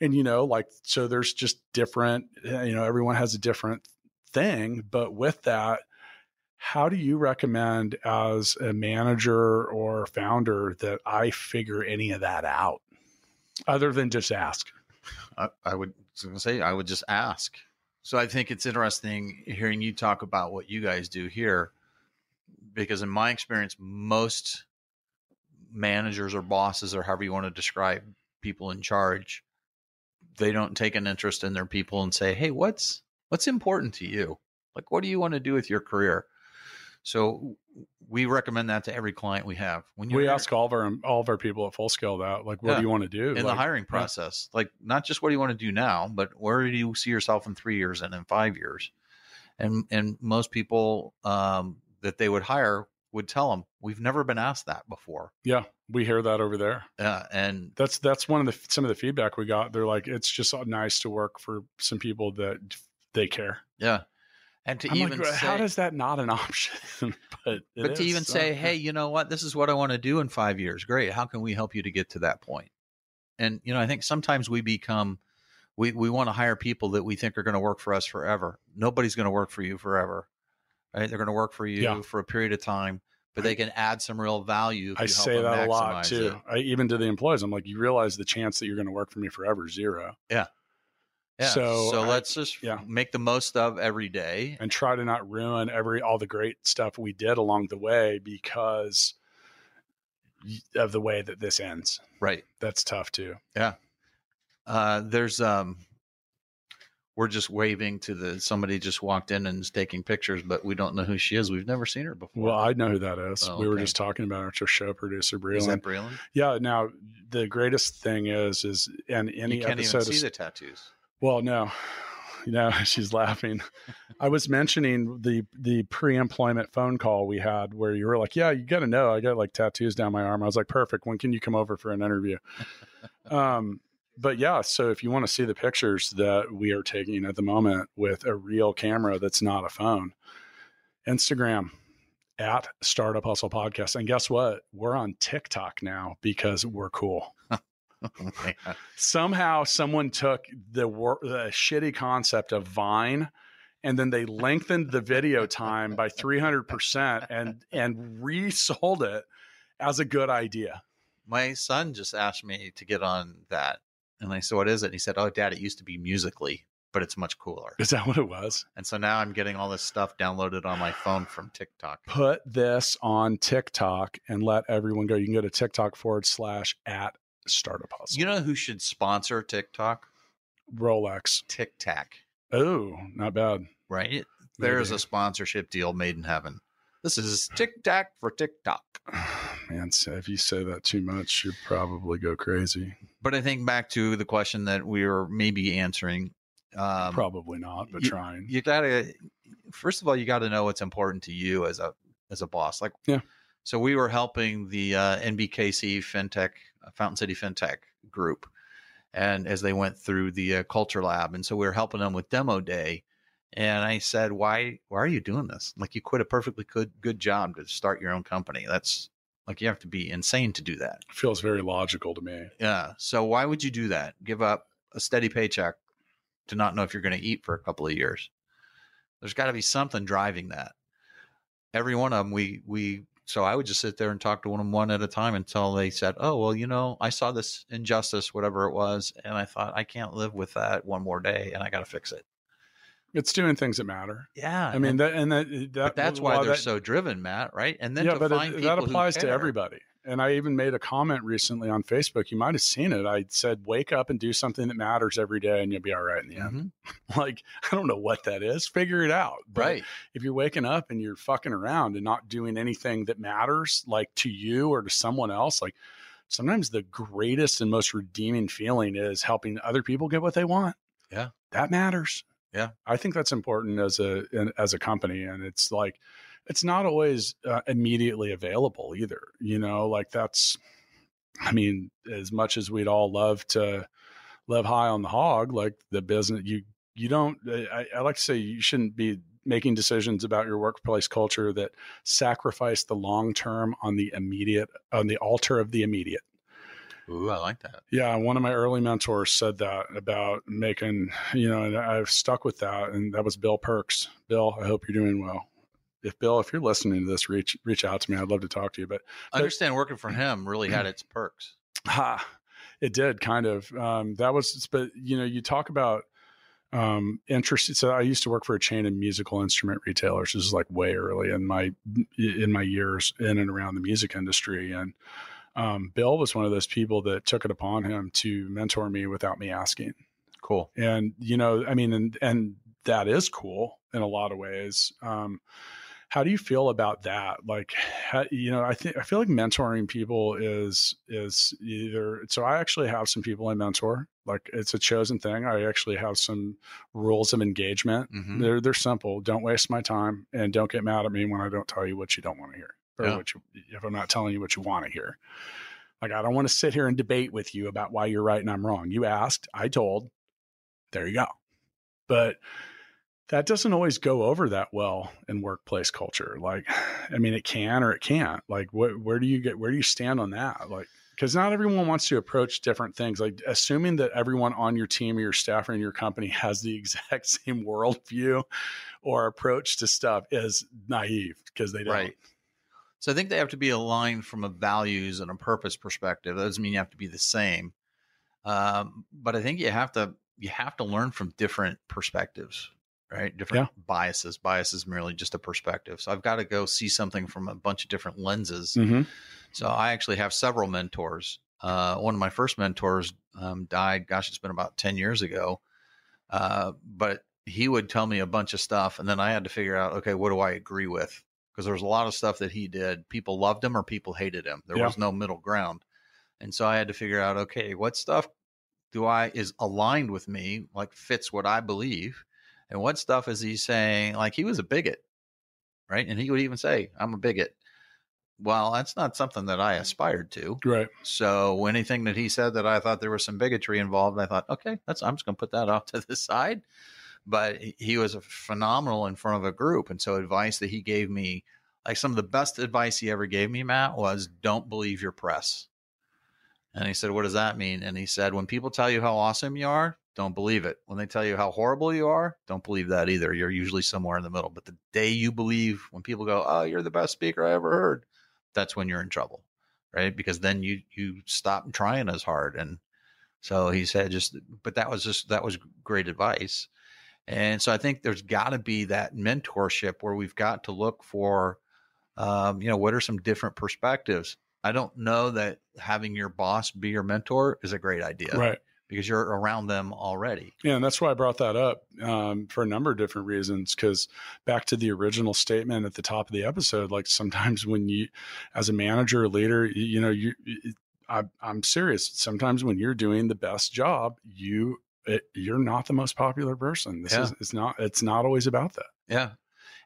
[SPEAKER 2] and you know like so there's just different uh, you know everyone has a different thing but with that how do you recommend as a manager or founder that i figure any of that out other than just ask
[SPEAKER 3] I, I would say I would just ask. So I think it's interesting hearing you talk about what you guys do here, because in my experience, most managers or bosses or however you want to describe people in charge, they don't take an interest in their people and say, "Hey, what's what's important to you? Like, what do you want to do with your career?" So we recommend that to every client we have. When
[SPEAKER 2] we ask all of our all of our people at full scale that like what
[SPEAKER 3] Yeah.
[SPEAKER 2] do you want to do
[SPEAKER 3] in the hiring process like not just what do you want to do now but where do you see yourself in three years and in five years and and most people um, that they would hire would tell them we've never been asked that before
[SPEAKER 2] yeah we hear that over there
[SPEAKER 3] Yeah, and
[SPEAKER 2] that's that's one of the some of the feedback we got they're like it's just nice to work for some people that they care.
[SPEAKER 3] Yeah. And to
[SPEAKER 2] I'm
[SPEAKER 3] even
[SPEAKER 2] like,
[SPEAKER 3] say,
[SPEAKER 2] how does that not an option? But
[SPEAKER 3] but to
[SPEAKER 2] is,
[SPEAKER 3] even
[SPEAKER 2] so,
[SPEAKER 3] say hey you know what? This is what i want to do in five years. Great. How can we help you to get to that point? and you know i think sometimes we become we, we want to hire people that we think are going to work for us forever. Nobody's going to work for you forever right? They're going to work for you
[SPEAKER 2] Yeah.
[SPEAKER 3] for a period of time but they can add some real value if
[SPEAKER 2] I
[SPEAKER 3] you help
[SPEAKER 2] say
[SPEAKER 3] them
[SPEAKER 2] that a lot too. I, even to the employees, I'm like, you realize the chance that you're going to work for me forever zero.
[SPEAKER 3] yeah
[SPEAKER 2] So
[SPEAKER 3] so
[SPEAKER 2] I-
[SPEAKER 3] let's just
[SPEAKER 2] yeah.
[SPEAKER 3] make the most of every day
[SPEAKER 2] and try to not ruin every all the great stuff we did along the way because of the way that this ends.
[SPEAKER 3] right
[SPEAKER 2] That's tough too. Yeah.
[SPEAKER 3] Uh there's um we're just waving to the somebody just walked in and is taking pictures but we don't know who she is we've never seen her before
[SPEAKER 2] Well, I know who that is.
[SPEAKER 3] Oh,
[SPEAKER 2] we were just talking about our show producer,
[SPEAKER 3] is
[SPEAKER 2] Breland.
[SPEAKER 3] that Breland?
[SPEAKER 2] Yeah. Now, the greatest thing is, is and any
[SPEAKER 3] you can't even
[SPEAKER 2] episode,
[SPEAKER 3] see
[SPEAKER 2] of,
[SPEAKER 3] the tattoos
[SPEAKER 2] well, no, you know, she's laughing. I was mentioning the the pre-employment phone call we had where you were like, "Yeah, you got to know, I got like tattoos down my arm." I was like, "Perfect. When can you come over for an interview?" um, but yeah, so if you want to see the pictures that we are taking at the moment with a real camera that's not a phone, Instagram at Startup Hustle Podcast, and guess what? We're on TikTok now because we're cool
[SPEAKER 3] Oh,
[SPEAKER 2] somehow someone took the, wor- the shitty concept of Vine and then they lengthened the video time by 300% and and resold it as a good idea.
[SPEAKER 3] my son just asked me to get on that and i said what is it and he said oh dad it used to be Musical.ly but it's much cooler
[SPEAKER 2] Is that what it was?
[SPEAKER 3] and so now i'm getting all this stuff downloaded on my phone from tiktok
[SPEAKER 2] Put this on TikTok and let everyone go. You can go to TikTok forward slash at Startup Hustle.
[SPEAKER 3] you know who should sponsor tiktok
[SPEAKER 2] Rolex.
[SPEAKER 3] tic tac
[SPEAKER 2] Oh, not bad.
[SPEAKER 3] right there's
[SPEAKER 2] Maybe.
[SPEAKER 3] a sponsorship deal made in heaven this is tic tac for tiktok
[SPEAKER 2] Man, if you say that too much, you'd probably go crazy.
[SPEAKER 3] but i think back to the question that we were maybe answering um,
[SPEAKER 2] probably not, but
[SPEAKER 3] you-
[SPEAKER 2] trying.
[SPEAKER 3] you gotta first of all you gotta know what's important to you as a as a boss like
[SPEAKER 2] Yeah.
[SPEAKER 3] so we were helping the uh, nbkc fintech fountain city fintech group and as they went through the uh, culture lab and so we were helping them with demo day and i said why why are you doing this like you quit a perfectly good good job to start your own company that's like you have to be insane to do that
[SPEAKER 2] feels very logical to me.
[SPEAKER 3] yeah. So why would you do that? Give up a steady paycheck to not know if you're going to eat for a couple of years. There's got to be something driving that. Every one of them, we we so I would just sit there and talk to them one at a time until they said, "Oh, well, you know, I saw this injustice, whatever it was, and I thought I can't live with that one more day, and I got to fix it."
[SPEAKER 2] It's doing things that matter.
[SPEAKER 3] Yeah,
[SPEAKER 2] I mean
[SPEAKER 3] and,
[SPEAKER 2] that, and that, that
[SPEAKER 3] but that's why they're
[SPEAKER 2] that-
[SPEAKER 3] so driven, Matt. Right? And then
[SPEAKER 2] yeah,
[SPEAKER 3] to
[SPEAKER 2] but
[SPEAKER 3] find
[SPEAKER 2] it, that applies to everybody. And I even made a comment recently on Facebook. You might have seen it. I said, "Wake up and do something that matters every day, and you'll be all right in the end."
[SPEAKER 3] Mhm.
[SPEAKER 2] Like I don't know what that is. Figure it out. But
[SPEAKER 3] Right?
[SPEAKER 2] if you're waking up and you're fucking around and not doing anything that matters, like to you or to someone else, like sometimes the greatest and most redeeming feeling is helping other people get what they want.
[SPEAKER 3] Yeah.
[SPEAKER 2] that matters.
[SPEAKER 3] Yeah.
[SPEAKER 2] I think that's important as a as a company, and it's like it's not always uh, immediately available either. You know, like that's. I mean, as much as we'd all love to live high on the hog, like the business, you you don't. I, I like to say you shouldn't be making decisions about your workplace culture that sacrifice the long term on the immediate on the altar of the immediate.
[SPEAKER 3] Ooh, I like that.
[SPEAKER 2] Yeah, one of my early mentors said that about making, you know, and I've stuck with that. And that was Bill Perks. Bill, I hope you're doing well. If Bill, if you're listening to this, reach reach out to me. I'd love to talk to you. But
[SPEAKER 3] I understand working for him really had its perks.
[SPEAKER 2] ha, it did kind of. Um, that was, but you know, you talk about um interest so i used to work for a chain of musical instrument retailers this is like way early in my in my years in and around the music industry and um, bill was one of those people that took it upon him to mentor me without me asking
[SPEAKER 3] Cool.
[SPEAKER 2] and you know i mean and and that is cool in a lot of ways um how do you feel about that? Like how, you know i think i feel like mentoring people is is either so i actually have some people i mentor like it's a chosen thing. I actually have some rules of engagement.
[SPEAKER 3] Mhm.
[SPEAKER 2] they're they're simple. Don't waste my time and don't get mad at me when i don't tell you what you don't want to hear or
[SPEAKER 3] Yeah.
[SPEAKER 2] what you if i'm not telling you what you want to hear. Like i don't want to sit here and debate with you about why you're right and i'm wrong. You asked i told. There you go. But that doesn't always go over that well in workplace culture. Like, I mean, it can or it can't. Like, wh- where do you get, where do you stand on that? Like, because not everyone wants to approach different things. Like, assuming that everyone on your team or your staff or in your company has the exact same worldview or approach to stuff is naive because they don't.
[SPEAKER 3] Right. So I think they have to be aligned from a values and a purpose perspective. That doesn't mean you have to be the same, um, but I think you have to you have to learn from different perspectives, right? Different biases. Bias is merely just a perspective. So I've got to go see something from a bunch of different lenses.
[SPEAKER 2] Mhm.
[SPEAKER 3] So I actually have several mentors. Uh, one of my first mentors um, died. Gosh, it's been about ten years ago. Uh, but he would tell me a bunch of stuff, and then I had to figure out, okay, what do I agree with? Because there was a lot of stuff that he did. People loved him or people hated him. There
[SPEAKER 2] Yeah.
[SPEAKER 3] was no middle ground, and so I had to figure out, okay, what stuff do I is aligned with me, like fits what I believe, and what stuff is he saying? Like he was a bigot, right? And he would even say, "I'm a bigot." Well, that's not something that I mm. aspired to.
[SPEAKER 2] Right.
[SPEAKER 3] So anything that he said that I thought there was some bigotry involved, I thought, okay, that's I'm just going to put that off to the side. But he- he was a phenomenal in front of a group, and so advice that he gave me, like some of the best advice he ever gave me, Matt, was don't believe your press. And he said, what does that mean? And he said, when people tell you how awesome you are, don't believe it. When they tell you how horrible you are, don't believe that either. You're usually somewhere in the middle. But the day you believe, when people go, oh, you're the best speaker I ever heard, that's when you're in trouble right? Because then you you stop trying as hard. And so he said, just but that was just that was great advice. And so I think there's got to be that mentorship where we've got to look for, um, you know, what are some different perspectives. I don't know that having your boss be your mentor is a great idea,
[SPEAKER 2] Right.
[SPEAKER 3] Because you're around them already.
[SPEAKER 2] Yeah, and that's why I brought that up um, for a number of different reasons. Because back to the original statement at the top of the episode, like sometimes when you, as a manager or leader, you, you know, you, I, I'm serious. Sometimes when you're doing the best job, you it, you're not the most popular person. This
[SPEAKER 3] Yeah.
[SPEAKER 2] is it's not it's not always about that.
[SPEAKER 3] Yeah.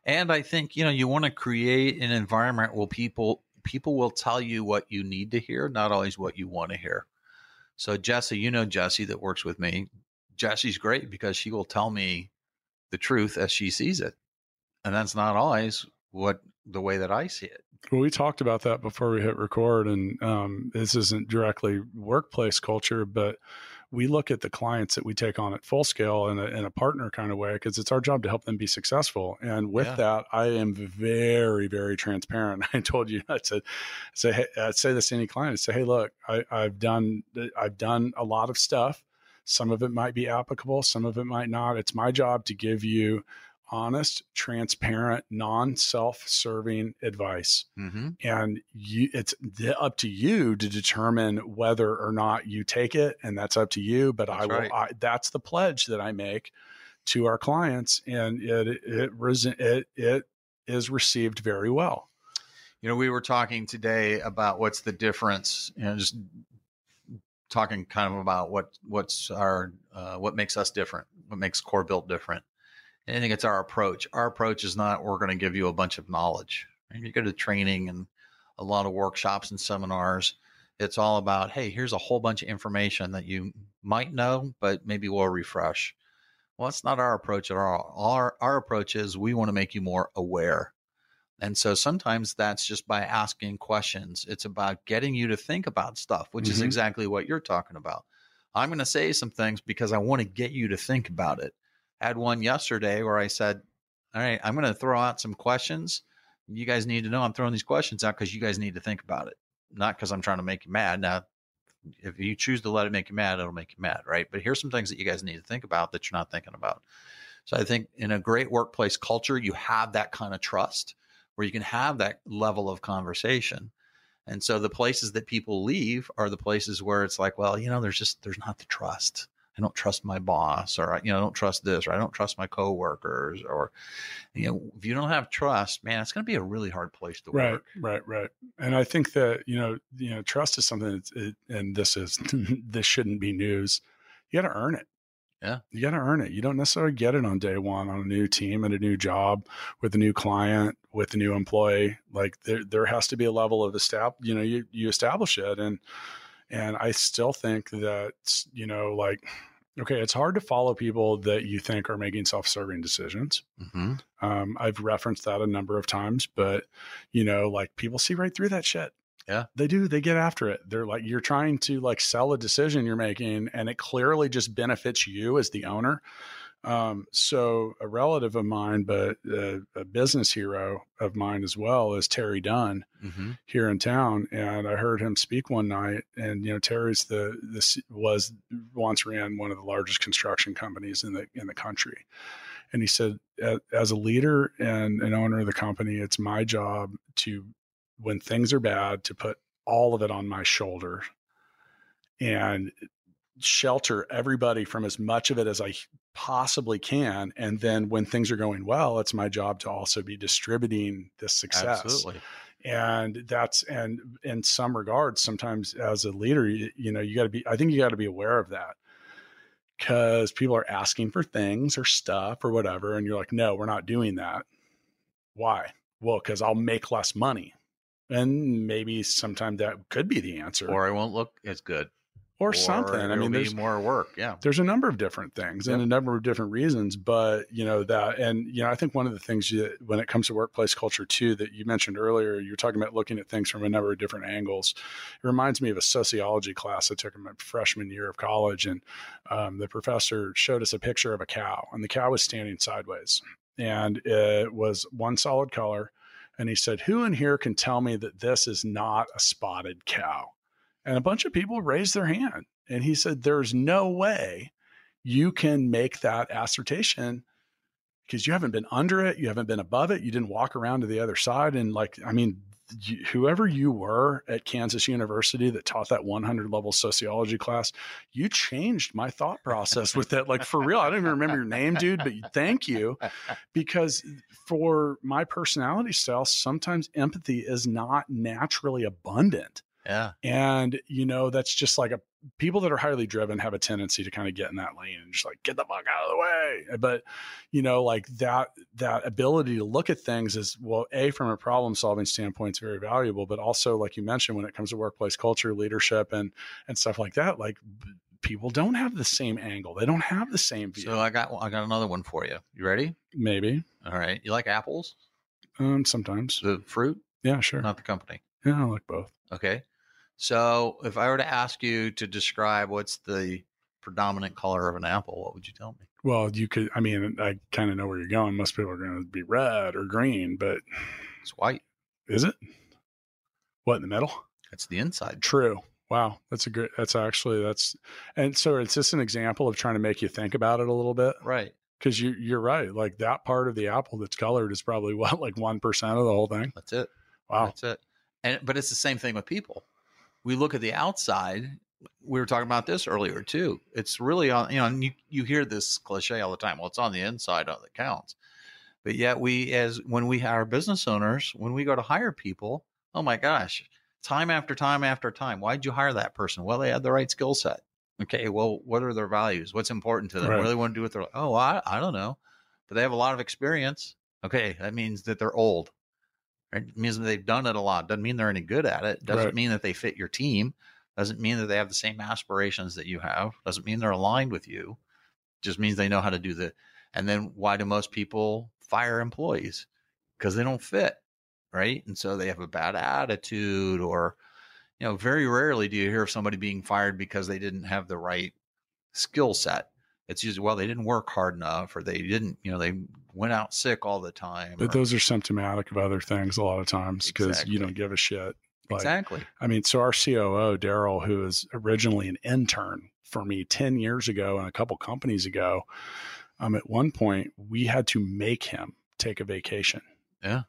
[SPEAKER 3] And I think, you know, you want to create an environment where people people will tell you what you need to hear, not always what you want to hear. So Jesse, you know Jesse that works with me. Jesse's great because she will tell me the truth as she sees it. And that's not always what the way that I see it.
[SPEAKER 2] Well, we talked about that before we hit record, and um, this isn't directly workplace culture, but we look at the clients that we take on at full scale in a, in a partner kind of way because it's our job to help them be successful. And with
[SPEAKER 3] Yeah.
[SPEAKER 2] that, I am very, very transparent. I told you, I said, say, hey, I'd say this to any client. I say, hey, look, I, I've done, I've done a lot of stuff. Some of it might be applicable, some of it might not. It's my job to give you honest, transparent, non-self-serving advice
[SPEAKER 3] Mm-hmm.
[SPEAKER 2] and you it's up to you to determine whether or not you take it and that's up to you but i
[SPEAKER 3] That's
[SPEAKER 2] will
[SPEAKER 3] right.
[SPEAKER 2] I, that's the pledge that i make to our clients and it it it, it is received very well
[SPEAKER 3] You know, we were talking today about what's the difference, you know, just talking kind of about what what's our uh, what makes us different, what makes Core Build different. And I think it's our approach. Our approach is not we're going to give you a bunch of knowledge. And you go to training and a lot of workshops and seminars. It's all about, hey, here's a whole bunch of information that you might know, but maybe we'll refresh. Well, that's not our approach at all. Our our approach is we want to make you more aware. And so sometimes that's just by asking questions. It's about getting you to think about stuff, which is
[SPEAKER 2] Mhm.
[SPEAKER 3] exactly what you're talking about. I'm going to say some things because I want to get you to think about it. Had one yesterday where I said, All right, I'm going to throw out some questions. You guys need to know I'm throwing these questions out because you guys need to think about it, not because I'm trying to make you mad. Now, if you choose to let it make you mad, it'll make you mad, right? But here's some things that you guys need to think about that you're not thinking about. So I think in a great workplace culture, you have that kind of trust where you can have that level of conversation. And so the places that people leave are the places where it's like, well, you know, there's just there's not the trust. I don't trust my boss, or you know, I don't trust this, or I don't trust my coworkers, or you know, if you don't have trust, man, it's going to be a really hard place to
[SPEAKER 2] right
[SPEAKER 3] work.
[SPEAKER 2] right right right. and i think that you know you know trust is something that's it, and this is this shouldn't be news you got to earn it
[SPEAKER 3] Yeah.
[SPEAKER 2] you got to earn it you don't necessarily get it on day one on a new team and a new job with a new client with a new employee like there there has to be a level of estab you know you you establish it and and i still think that you know like okay it's hard to follow people that you think are making self-serving decisions
[SPEAKER 3] hmm
[SPEAKER 2] um, I've referenced that a number of times, but you know, like people see right through that shit.
[SPEAKER 3] Yeah.
[SPEAKER 2] They do. They get after it. They're like, you're trying to like sell a decision you're making, and it clearly just benefits you as the owner. Um, so a relative of mine, but uh, a business hero of mine as well, is Terry Dunn
[SPEAKER 3] hmm
[SPEAKER 2] here in town, and I heard him speak one night. And you know, Terry's the this was once ran one of the largest construction companies in the in the country, and he said, as a leader and an owner of the company, it's my job to, when things are bad, to put all of it on my shoulder, and shelter everybody from as much of it as I possibly can. And then when things are going well, it's my job to also be distributing this success
[SPEAKER 3] Absolutely.
[SPEAKER 2] and that's and in some regards sometimes as a leader you, you know you got to be i think you got to be aware of that because people are asking for things or stuff or whatever and you're like no we're not doing that why well because i'll make less money and maybe sometime that could be the answer
[SPEAKER 3] Or I won't look as good.
[SPEAKER 2] Or something i mean there's
[SPEAKER 3] more work. Yeah.
[SPEAKER 2] there's a number of different things and a number of different reasons but you know that and you know i think one of the things you, when it comes to workplace culture too that you mentioned earlier you're talking about looking at things from a number of different angles it reminds me of a sociology class i took in my freshman year of college and um, the professor showed us a picture of a cow and the cow was standing sideways and it was one solid color and he said who in here can tell me that this is not a spotted cow and a bunch of people raised their hand. And he said, There's no way you can make that assertion because you haven't been under it, you haven't been above it, you didn't walk around to the other side. And like, I mean, you, whoever you were at Kansas University that taught that 100 level sociology class, you changed my thought process with that. Like, for real, I don't even remember your name, dude, but thank you because for my personality style, sometimes empathy is not naturally abundant.
[SPEAKER 3] Yeah.
[SPEAKER 2] And, you know, that's just like a people that are highly driven have a tendency to kind of get in that lane and just like get the fuck out of the way. But, you know, like that that ability to look at things is well, A, from a problem solving standpoint, is very valuable, but also like you mentioned, when it comes to workplace culture, leadership and and stuff like that, like people don't have the same angle. They don't have the same view.
[SPEAKER 3] So I got I got another one for you. You ready?
[SPEAKER 2] Maybe.
[SPEAKER 3] All right. You like apples?
[SPEAKER 2] Um, sometimes.
[SPEAKER 3] The fruit,
[SPEAKER 2] Yeah, sure.
[SPEAKER 3] not the company.
[SPEAKER 2] Yeah, I like both.
[SPEAKER 3] Okay. So if I were to ask you to describe what's the predominant color of an apple, what would you tell me?
[SPEAKER 2] Well, you could. I mean, I kind of know where you're going. Most people are going to be red or green, but
[SPEAKER 3] It's white.
[SPEAKER 2] is it? What in the middle?
[SPEAKER 3] That's the inside.
[SPEAKER 2] True. Wow, that's a great. That's actually that's, and so it's just an example of trying to make you think about it a little bit
[SPEAKER 3] Right.
[SPEAKER 2] because you you're right. Like that part of the apple that's colored is probably what like one percent of the whole thing.
[SPEAKER 3] That's it.
[SPEAKER 2] Wow.
[SPEAKER 3] That's it. And but it's the same thing with people. We look at the outside. We were talking about this earlier too. It's really on you know, and you, you hear this cliche all the time. Well, it's on the inside that counts. But yet we as when we hire business owners, when we go to hire people, oh my gosh, time after time after time. Why'd you hire that person? Well, they had the right skill set. Okay, well, what are their values? What's important to them? What do they want to do with their oh, I, I don't know. But they have a lot of experience. Okay, that means that they're old. It means that they've done it a lot. Doesn't mean they're any good at it. Doesn't
[SPEAKER 2] Right.
[SPEAKER 3] mean that they fit your team. Doesn't mean that they have the same aspirations that you have. Doesn't mean they're aligned with you. Just means they know how to do the. And then why do most people fire employees? Because they don't fit, right? And so they have a bad attitude, or you know, very rarely do you hear of somebody being fired because they didn't have the right skill set. It's usually well they didn't work hard enough, or they didn't, you know, they went out sick all the time.
[SPEAKER 2] But
[SPEAKER 3] or-
[SPEAKER 2] those are symptomatic of other things a lot of times because
[SPEAKER 3] Exactly.
[SPEAKER 2] you don't give a shit. Like,
[SPEAKER 3] exactly.
[SPEAKER 2] I mean, so our COO, Daryl, who was originally an intern for me 10 years ago and a couple companies ago, um, at one point we had to make him take a vacation.
[SPEAKER 3] Yeah.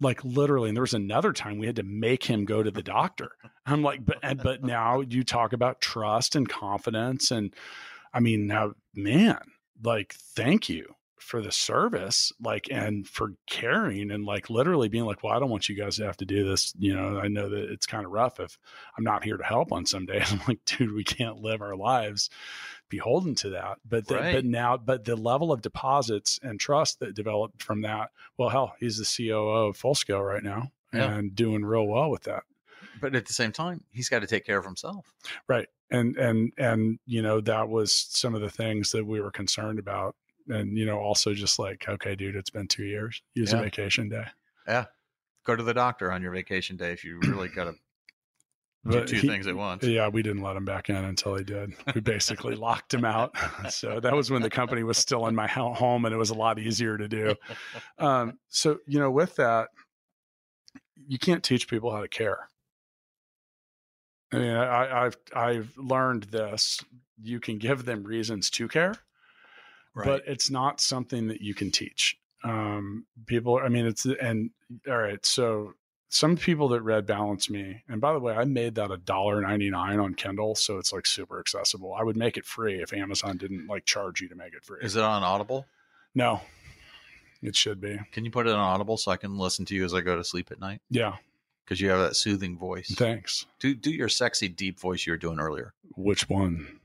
[SPEAKER 2] Like literally, and there was another time we had to make him go to the doctor. I'm like, but but now you talk about trust and confidence, and I mean, now man, like, thank you for the service, like, and for caring, and like literally being like, well, I don't want you guys to have to do this. You know, I know that it's kind of rough if I'm not here to help on some days. I'm like, dude, we can't live our lives beholden to that. But the,
[SPEAKER 3] Right.
[SPEAKER 2] but now, but the level of deposits and trust that developed from that. Well, hell, he's the COO of Full Scale right now
[SPEAKER 3] Yeah.
[SPEAKER 2] and doing real well with that.
[SPEAKER 3] But at the same time, he's got to take care of himself.
[SPEAKER 2] Right. And and and you know that was some of the things that we were concerned about. And you know, also just like, okay, dude, it's been two years. Use
[SPEAKER 3] Yeah.
[SPEAKER 2] a vacation day.
[SPEAKER 3] Yeah. Go to the doctor on your vacation day if you really got to do two
[SPEAKER 2] he-
[SPEAKER 3] things at once.
[SPEAKER 2] Yeah, we didn't let him back in until he did. We basically locked him out. So that was when the company was still in my home, and it was a lot easier to do. Um, so you know, with that, you can't teach people how to care. I mean, I, I've I've learned this. You can give them reasons to care,
[SPEAKER 3] Right.
[SPEAKER 2] but it's not something that you can teach. Um, people, I mean, it's and all right. So some people that read Balance Me, and by the way, I made that a dollar ninety nine on Kindle, so it's like super accessible. I would make it free if Amazon didn't like charge you to make it free.
[SPEAKER 3] Is it on Audible?
[SPEAKER 2] no, it should be.
[SPEAKER 3] Can you put it on Audible so I can listen to you as I go to sleep at night?
[SPEAKER 2] Yeah,
[SPEAKER 3] Because you have that soothing voice.
[SPEAKER 2] thanks.
[SPEAKER 3] Do do your sexy deep voice you were doing earlier.
[SPEAKER 2] Which one?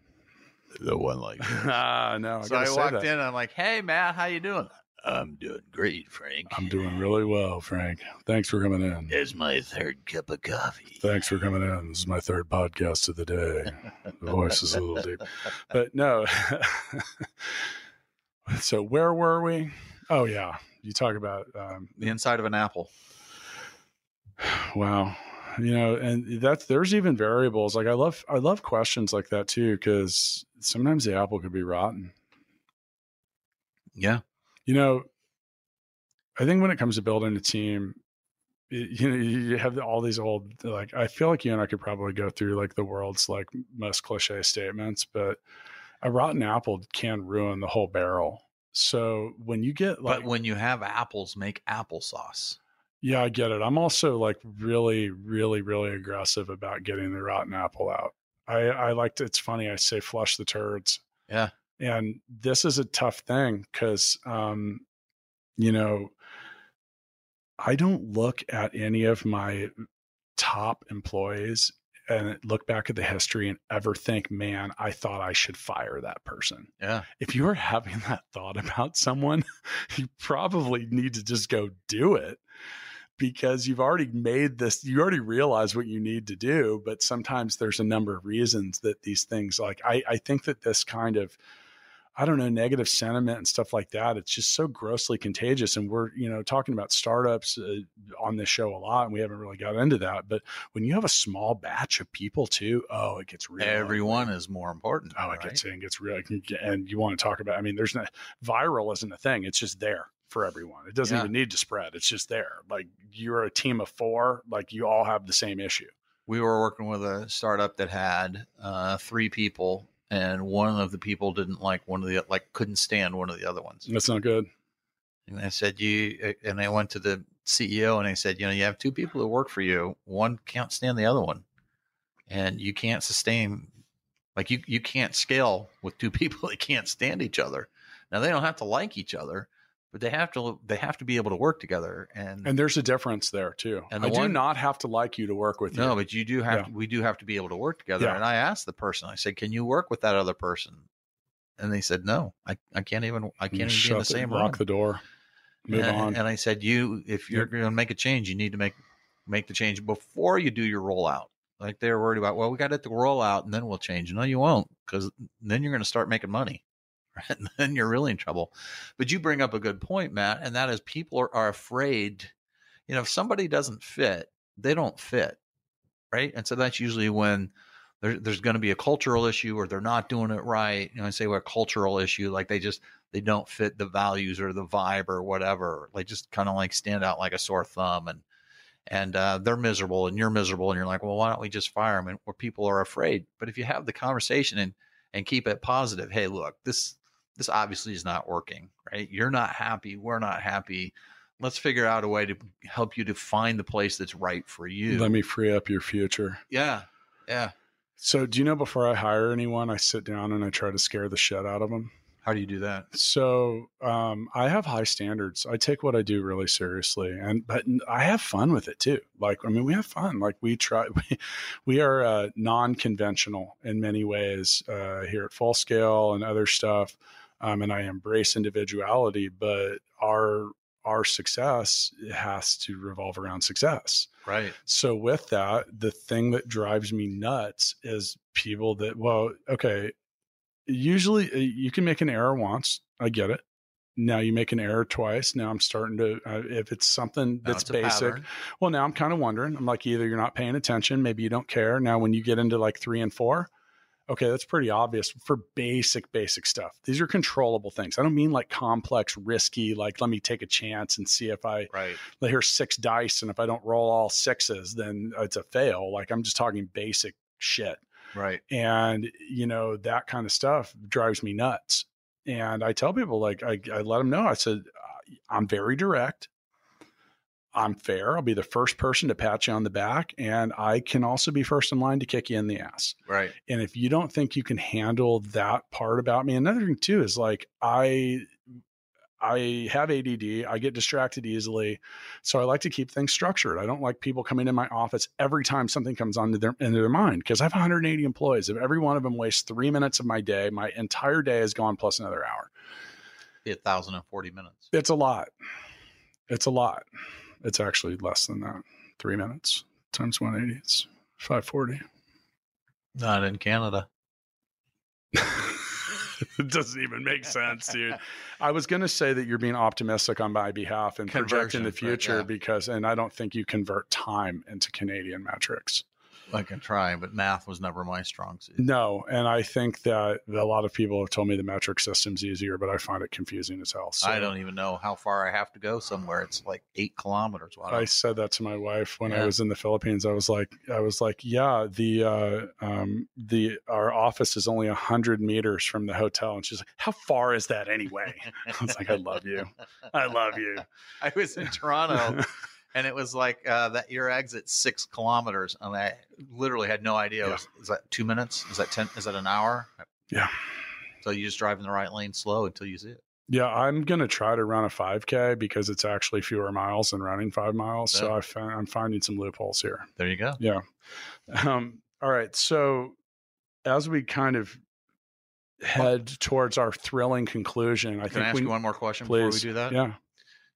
[SPEAKER 3] The one like
[SPEAKER 2] ah, no. I
[SPEAKER 3] so I walked
[SPEAKER 2] that.
[SPEAKER 3] in. I'm like, "Hey, Matt, how you doing?" I'm doing great, Frank.
[SPEAKER 2] I'm doing really well, Frank. Thanks for coming in.
[SPEAKER 3] It's my third cup of coffee.
[SPEAKER 2] Thanks for coming in. This is my third podcast of the day. The voice is a little deep, but no. so where were we? Oh yeah, you talk about um,
[SPEAKER 3] The inside of an apple.
[SPEAKER 2] wow, you know, and that's there's even variables. Like I love I love questions like that too because sometimes the apple could be rotten.
[SPEAKER 3] Yeah.
[SPEAKER 2] You know, I think when it comes to building a team, y- you know, you have all these old like I feel like you and I could probably go through like the world's like most cliche statements, but a rotten apple can ruin the whole barrel. So when you get like
[SPEAKER 3] but when you have apples, make applesauce.
[SPEAKER 2] Yeah, I get it. I'm also like really, really, really aggressive about getting the rotten apple out. I, I like to, it's funny. I say flush the turds.
[SPEAKER 3] Yeah.
[SPEAKER 2] And this is a tough thing because, um, you know, I don't look at any of my top employees and look back at the history and ever think, man, I thought I should fire that person.
[SPEAKER 3] Yeah.
[SPEAKER 2] If you are having that thought about someone, you probably need to just go do it because you've already made this, you already realize what you need to do. But sometimes there's a number of reasons that these things, like I, I think that this kind of I don't know, negative sentiment and stuff like that. It's just so grossly contagious. And we're, you know, talking about startups uh, on this show a lot, and we haven't really got into that. But when you have a small batch of people too, oh, it gets real.
[SPEAKER 3] Everyone is more important.
[SPEAKER 2] Oh, it gets in, gets real. And you want to talk about, I mean, there's no viral isn't a thing. It's just there for everyone. It doesn't
[SPEAKER 3] Yeah.
[SPEAKER 2] even need to spread. It's just there. Like you're a team of four, like you all have the same issue.
[SPEAKER 3] we were working with a startup that had uh, three people, and one of the people didn't like one of the like couldn't stand one of the other ones.
[SPEAKER 2] That's not good.
[SPEAKER 3] And I said, "You," and I went to the CEO and I said, "You know, you have two people that work for you. One can't stand the other one, and you can't sustain. Like you, you can't scale with two people that can't stand each other. Now they don't have to like each other, but they have to. They have to be able to work together. And,
[SPEAKER 2] And there's a difference there too.
[SPEAKER 3] And
[SPEAKER 2] I
[SPEAKER 3] the
[SPEAKER 2] do not have to like you to work with
[SPEAKER 3] no,
[SPEAKER 2] you.
[SPEAKER 3] but you do have.
[SPEAKER 2] Yeah.
[SPEAKER 3] To, we do have to be able to work together.
[SPEAKER 2] Yeah.
[SPEAKER 3] And I asked the person. I said, "Can you work with that other person?" And they said, "No, I, I can't even. I can't even be in the same room lock
[SPEAKER 2] the door. Move
[SPEAKER 3] and,
[SPEAKER 2] on.
[SPEAKER 3] And I said, "You, if you're going to make a change, you need to make make the change before you do your rollout." Like they're worried about, well, we got to the rollout and then we'll change. No, you won't, because then you're going to start making money, right? Then you're really in trouble. But you bring up a good point, Matt, and that is people are, are afraid. You know, if somebody doesn't fit, they don't fit, right? And so that's usually when there, there's going to be a cultural issue or they're not doing it right. You know, I say what cultural issue, like they just they don't fit the values or the vibe or whatever. They just kind of like stand out like a sore thumb and and uh, they're miserable and you're miserable and you're like, well, why don't we just fire them? And where people are afraid. But if you have the conversation and and keep it positive, hey, look, this this obviously is not working, right? You're not happy. We're not happy. Let's figure out a way to help you to find the place that's right for you.
[SPEAKER 2] Let me free up your future.
[SPEAKER 3] yeah, yeah.
[SPEAKER 2] So, do you know before I hire anyone, I sit down and I try to scare the shit out of them?
[SPEAKER 3] How do you do that?
[SPEAKER 2] So, um, I have high standards. I take what I do really seriously, and but I have fun with it too. Like, I mean, we have fun. Like, we try. We, we are uh, non-conventional in many ways uh, here at Full Scale and other stuff, um, and I embrace individuality. But our our success has to revolve around success.
[SPEAKER 3] Right.
[SPEAKER 2] So with that, the thing that drives me nuts is people that well, okay, usually uh, you can make an error once. I get it. Now you make an error twice. Now I'm starting to uh, if it's something that's
[SPEAKER 3] it's
[SPEAKER 2] basic.
[SPEAKER 3] pattern.
[SPEAKER 2] Well, now I'm kind of wondering. I'm like either you're not paying attention, maybe you don't care. Now when you get into like 3 and 4, okay, that's pretty obvious for basic basic stuff. These are controllable things. I don't mean like complex, risky like let me take a chance and see if I
[SPEAKER 3] Right.
[SPEAKER 2] here's six dice and if i don't roll all sixes then it's a fail like i'm just talking basic shit
[SPEAKER 3] Right.
[SPEAKER 2] and you know that kind of stuff drives me nuts and i tell people like i, I let them know i said i'm very direct i'm fair i'll be the first person to pat you on the back and i can also be first in line to kick you in the ass
[SPEAKER 3] Right.
[SPEAKER 2] and if you don't think you can handle that part about me, another thing too is like I I have ADD, I get distracted easily. So I like to keep things structured. I don't like people coming in my office every time something comes onto their into their mind because I have 180 employees. If every one of them wastes 3 minutes of my day, my entire day is gone plus another hour.
[SPEAKER 3] Be a thousand and forty minutes.
[SPEAKER 2] It's a lot. It's a lot. It's actually less than that. 3 minutes times 180 it's 540.
[SPEAKER 3] Not in Canada.
[SPEAKER 2] it doesn't even make sense, dude. I was going to say that you're being optimistic on my behalf and projecting the
[SPEAKER 3] Conversion, right,
[SPEAKER 2] future
[SPEAKER 3] yeah.
[SPEAKER 2] because, and I don't think you convert time into Canadian metrics.
[SPEAKER 3] I can try, but math was never my strong suit.
[SPEAKER 2] No, and I think that a lot of people have told me the metric system's easier, but I find it confusing as hell. So
[SPEAKER 3] I don't even know how far I have to go somewhere. It's like eight kilometers. Wow.
[SPEAKER 2] I said that to my wife when I was in the Philippines. I was like, I was like, yeah, the uh, um, the our office is only a hundred meters from the hotel, and she's like, how far is that anyway? I was like, I love you, I love you.
[SPEAKER 3] I was in Toronto and it was like uh, that your exit six kilometers, and I literally had no idea.
[SPEAKER 2] Yeah.
[SPEAKER 3] Is, is that two minutes? Is that ten? Is that an hour?
[SPEAKER 2] Yeah.
[SPEAKER 3] So you just drive in the right lane slow until you see it.
[SPEAKER 2] Yeah, I'm gonna try to run a 5K because it's actually fewer miles than running five miles. So I found, I'm finding some loopholes here.
[SPEAKER 3] There you go.
[SPEAKER 2] Yeah. Um, all right. So as we kind of head towards our thrilling conclusion, I
[SPEAKER 3] Can I
[SPEAKER 2] think
[SPEAKER 3] ask
[SPEAKER 2] we
[SPEAKER 3] you one more question
[SPEAKER 2] please
[SPEAKER 3] before we do that?
[SPEAKER 2] Yeah.